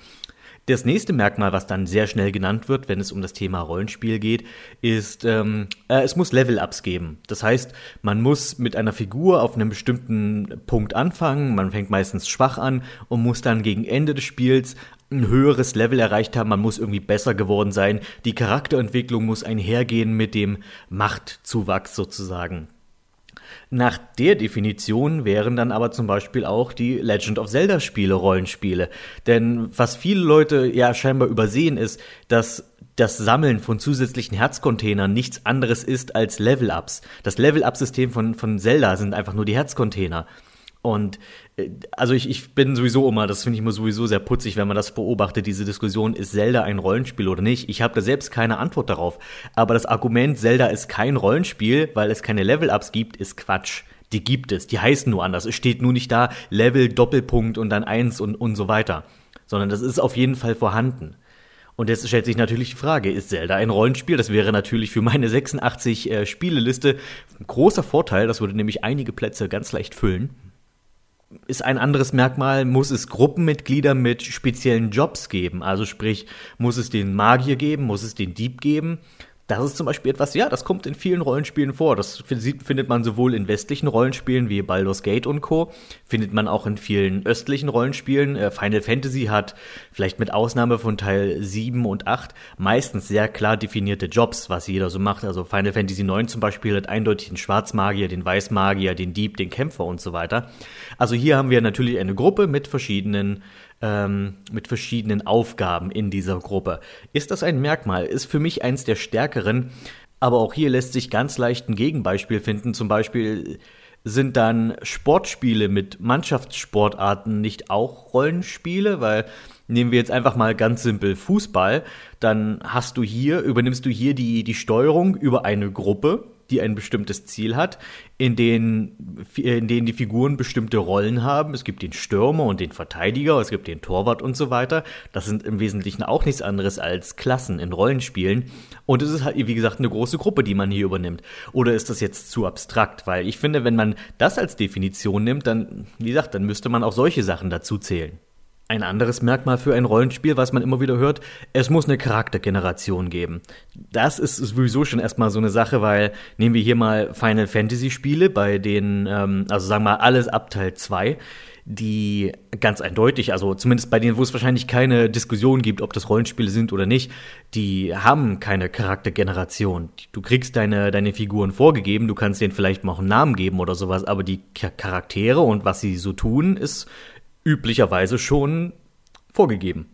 Das nächste Merkmal, was dann sehr schnell genannt wird, wenn es um das Thema Rollenspiel geht, ist, ähm, äh, es muss Level-Ups geben. Das heißt, man muss mit einer Figur auf einem bestimmten Punkt anfangen, man fängt meistens schwach an und muss dann gegen Ende des Spiels ein höheres Level erreicht haben, man muss irgendwie besser geworden sein, die Charakterentwicklung muss einhergehen mit dem Machtzuwachs sozusagen. Nach der Definition wären dann aber zum Beispiel auch die Legend of Zelda Spiele Rollenspiele. Denn was viele Leute ja scheinbar übersehen ist, dass das Sammeln von zusätzlichen Herzcontainern nichts anderes ist als Level-Ups. Das Level-Up-System von, von Zelda sind einfach nur die Herzcontainer. Und äh, also ich, ich bin sowieso immer, das finde ich immer sowieso sehr putzig, wenn man das beobachtet, diese Diskussion, ist Zelda ein Rollenspiel oder nicht? Ich habe da selbst keine Antwort darauf. Aber das Argument, Zelda ist kein Rollenspiel, weil es keine Level-Ups gibt, ist Quatsch. Die gibt es, die heißen nur anders. Es steht nur nicht da Level, Doppelpunkt und dann eins und, und so weiter. Sondern das ist auf jeden Fall vorhanden. Und jetzt stellt sich natürlich die Frage, ist Zelda ein Rollenspiel? Das wäre natürlich für meine 86 äh, Spieleliste ein großer Vorteil. Das würde nämlich einige Plätze ganz leicht füllen ist ein anderes Merkmal, muss es Gruppenmitglieder mit speziellen Jobs geben. Also sprich, muss es den Magier geben, muss es den Dieb geben, das ist zum Beispiel etwas, ja, das kommt in vielen Rollenspielen vor. Das findet man sowohl in westlichen Rollenspielen wie Baldur's Gate und Co. Findet man auch in vielen östlichen Rollenspielen. Äh, Final Fantasy hat, vielleicht mit Ausnahme von Teil 7 und 8, meistens sehr klar definierte Jobs, was jeder so macht. Also Final Fantasy 9 zum Beispiel hat eindeutig den Schwarzmagier, den Weißmagier, den Dieb, den Kämpfer und so weiter. Also hier haben wir natürlich eine Gruppe mit verschiedenen ähm, mit verschiedenen Aufgaben in dieser Gruppe. Ist das ein Merkmal? Ist für mich eins der stärkeren, aber auch hier lässt sich ganz leicht ein Gegenbeispiel finden. Zum Beispiel sind dann Sportspiele mit Mannschaftssportarten nicht auch Rollenspiele? Weil nehmen wir jetzt einfach mal ganz simpel Fußball, dann hast du hier, übernimmst du hier die, die Steuerung über eine Gruppe die ein bestimmtes Ziel hat, in denen, in denen die Figuren bestimmte Rollen haben. Es gibt den Stürmer und den Verteidiger, es gibt den Torwart und so weiter. Das sind im Wesentlichen auch nichts anderes als Klassen in Rollenspielen. Und es ist halt, wie gesagt, eine große Gruppe, die man hier übernimmt. Oder ist das jetzt zu abstrakt? Weil ich finde, wenn man das als Definition nimmt, dann, wie gesagt, dann müsste man auch solche Sachen dazu zählen. Ein anderes Merkmal für ein Rollenspiel, was man immer wieder hört, es muss eine Charaktergeneration geben. Das ist sowieso schon erstmal so eine Sache, weil nehmen wir hier mal Final Fantasy Spiele, bei denen, ähm, also sagen wir mal alles ab Teil 2, die ganz eindeutig, also zumindest bei denen, wo es wahrscheinlich keine Diskussion gibt, ob das Rollenspiele sind oder nicht, die haben keine Charaktergeneration. Du kriegst deine, deine Figuren vorgegeben, du kannst denen vielleicht mal auch einen Namen geben oder sowas, aber die Charaktere und was sie so tun, ist üblicherweise schon vorgegeben.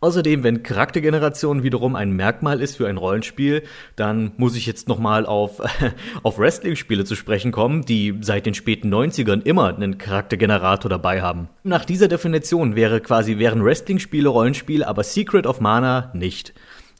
Außerdem, wenn Charaktergeneration wiederum ein Merkmal ist für ein Rollenspiel, dann muss ich jetzt nochmal auf, auf Wrestling-Spiele zu sprechen kommen, die seit den späten 90ern immer einen Charaktergenerator dabei haben. Nach dieser Definition wäre quasi, wären Wrestling-Spiele Rollenspiele, aber Secret of Mana nicht.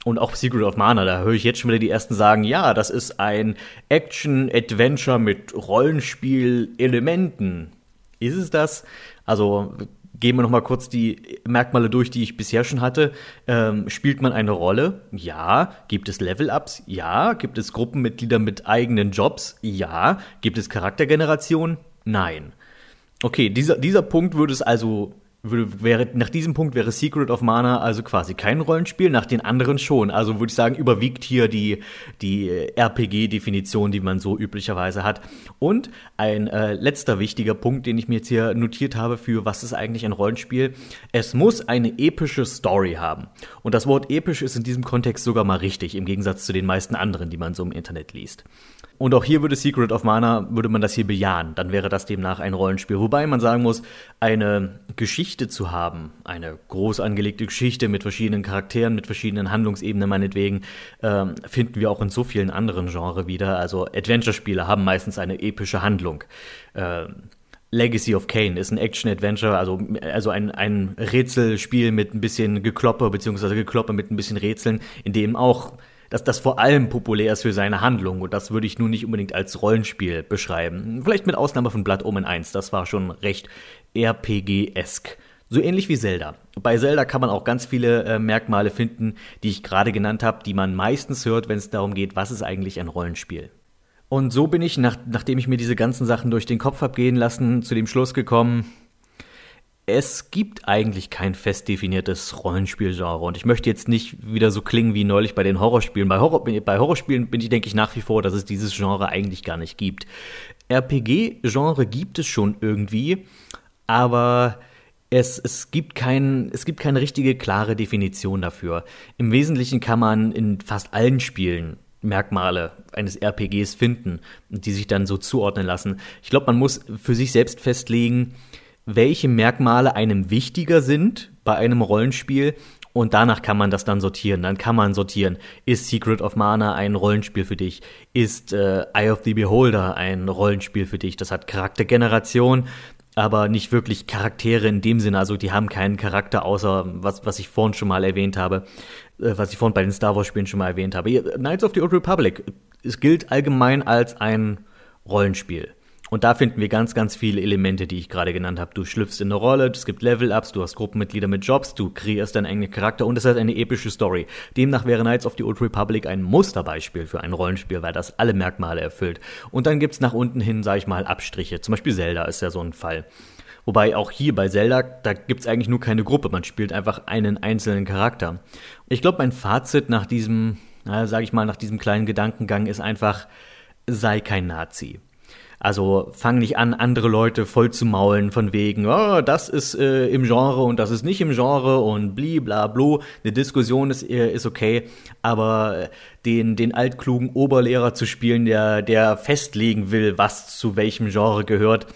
Und auch Secret of Mana, da höre ich jetzt schon wieder die ersten sagen, ja, das ist ein Action-Adventure mit Rollenspiel-Elementen. Ist es das? Also gehen wir noch mal kurz die Merkmale durch, die ich bisher schon hatte. Ähm, spielt man eine Rolle? Ja. Gibt es Level-Ups? Ja. Gibt es Gruppenmitglieder mit eigenen Jobs? Ja. Gibt es Charaktergeneration? Nein. Okay, dieser, dieser Punkt würde es also würde, wäre, nach diesem Punkt wäre Secret of Mana also quasi kein Rollenspiel, nach den anderen schon. Also würde ich sagen, überwiegt hier die, die RPG-Definition, die man so üblicherweise hat. Und ein äh, letzter wichtiger Punkt, den ich mir jetzt hier notiert habe für was ist eigentlich ein Rollenspiel. Es muss eine epische Story haben. Und das Wort episch ist in diesem Kontext sogar mal richtig, im Gegensatz zu den meisten anderen, die man so im Internet liest. Und auch hier würde Secret of Mana, würde man das hier bejahen. Dann wäre das demnach ein Rollenspiel. Wobei man sagen muss, eine Geschichte zu haben, eine groß angelegte Geschichte mit verschiedenen Charakteren, mit verschiedenen Handlungsebenen meinetwegen, äh, finden wir auch in so vielen anderen Genres wieder. Also Adventure-Spiele haben meistens eine epische Handlung. Äh, Legacy of Kane ist ein Action-Adventure, also, also ein, ein Rätselspiel mit ein bisschen Gekloppe, beziehungsweise Gekloppe mit ein bisschen Rätseln, in dem auch dass das vor allem populär ist für seine Handlung und das würde ich nun nicht unbedingt als Rollenspiel beschreiben. Vielleicht mit Ausnahme von Blood Omen 1, das war schon recht RPG-esk. So ähnlich wie Zelda. Bei Zelda kann man auch ganz viele äh, Merkmale finden, die ich gerade genannt habe, die man meistens hört, wenn es darum geht, was ist eigentlich ein Rollenspiel. Und so bin ich, nach, nachdem ich mir diese ganzen Sachen durch den Kopf habe gehen lassen, zu dem Schluss gekommen, es gibt eigentlich kein fest definiertes Rollenspielgenre und ich möchte jetzt nicht wieder so klingen wie neulich bei den Horrorspielen. Bei, Horror, bei Horrorspielen bin ich, denke ich, nach wie vor, dass es dieses Genre eigentlich gar nicht gibt. RPG-Genre gibt es schon irgendwie, aber es, es, gibt kein, es gibt keine richtige klare Definition dafür. Im Wesentlichen kann man in fast allen Spielen Merkmale eines RPGs finden, die sich dann so zuordnen lassen. Ich glaube, man muss für sich selbst festlegen, welche Merkmale einem wichtiger sind bei einem Rollenspiel und danach kann man das dann sortieren. Dann kann man sortieren, ist Secret of Mana ein Rollenspiel für dich? Ist äh, Eye of the Beholder ein Rollenspiel für dich? Das hat Charaktergeneration, aber nicht wirklich Charaktere in dem Sinne. Also die haben keinen Charakter, außer was, was ich vorhin schon mal erwähnt habe, äh, was ich vorhin bei den Star Wars Spielen schon mal erwähnt habe. Knights of the Old Republic, es gilt allgemein als ein Rollenspiel. Und da finden wir ganz, ganz viele Elemente, die ich gerade genannt habe. Du schlüpfst in eine Rolle, es gibt Level-Ups, du hast Gruppenmitglieder mit Jobs, du kreierst deinen eigenen Charakter und es hat eine epische Story. Demnach wäre Knights of the Old Republic ein Musterbeispiel für ein Rollenspiel, weil das alle Merkmale erfüllt. Und dann gibt's nach unten hin, sag ich mal, Abstriche. Zum Beispiel Zelda ist ja so ein Fall. Wobei auch hier bei Zelda, da gibt's eigentlich nur keine Gruppe, man spielt einfach einen einzelnen Charakter. Ich glaube, mein Fazit nach diesem, na, sag ich mal, nach diesem kleinen Gedankengang ist einfach, sei kein Nazi. Also fang nicht an, andere Leute voll zu maulen von wegen, oh, das ist äh, im Genre und das ist nicht im Genre und bli bla blu. Eine Diskussion ist, äh, ist okay, aber den, den altklugen Oberlehrer zu spielen, der, der festlegen will, was zu welchem Genre gehört,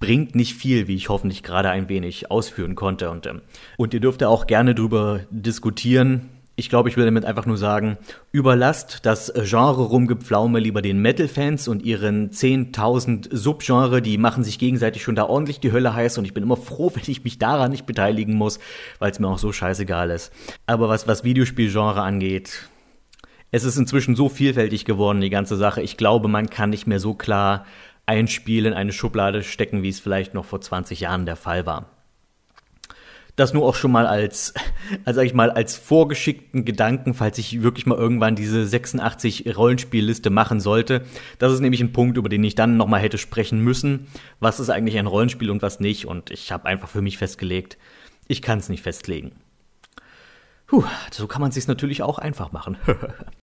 bringt nicht viel, wie ich hoffentlich gerade ein wenig ausführen konnte. Und, ähm, und ihr dürft ja auch gerne drüber diskutieren, Ich glaube, ich will damit einfach nur sagen, überlasst das Genre Rumgepflaume lieber den Metal-Fans und ihren 10.000 Subgenre, die machen sich gegenseitig schon da ordentlich die Hölle heiß und ich bin immer froh, wenn ich mich daran nicht beteiligen muss, weil es mir auch so scheißegal ist. Aber was, was Videospielgenre angeht, es ist inzwischen so vielfältig geworden, die ganze Sache. Ich glaube, man kann nicht mehr so klar ein Spiel in eine Schublade stecken, wie es vielleicht noch vor 20 Jahren der Fall war. Das nur auch schon mal als, als sag ich mal, als vorgeschickten Gedanken, falls ich wirklich mal irgendwann diese 86 Rollenspielliste machen sollte. Das ist nämlich ein Punkt, über den ich dann nochmal hätte sprechen müssen. Was ist eigentlich ein Rollenspiel und was nicht? Und ich habe einfach für mich festgelegt, ich kann es nicht festlegen. Puh, so kann man es sich natürlich auch einfach machen.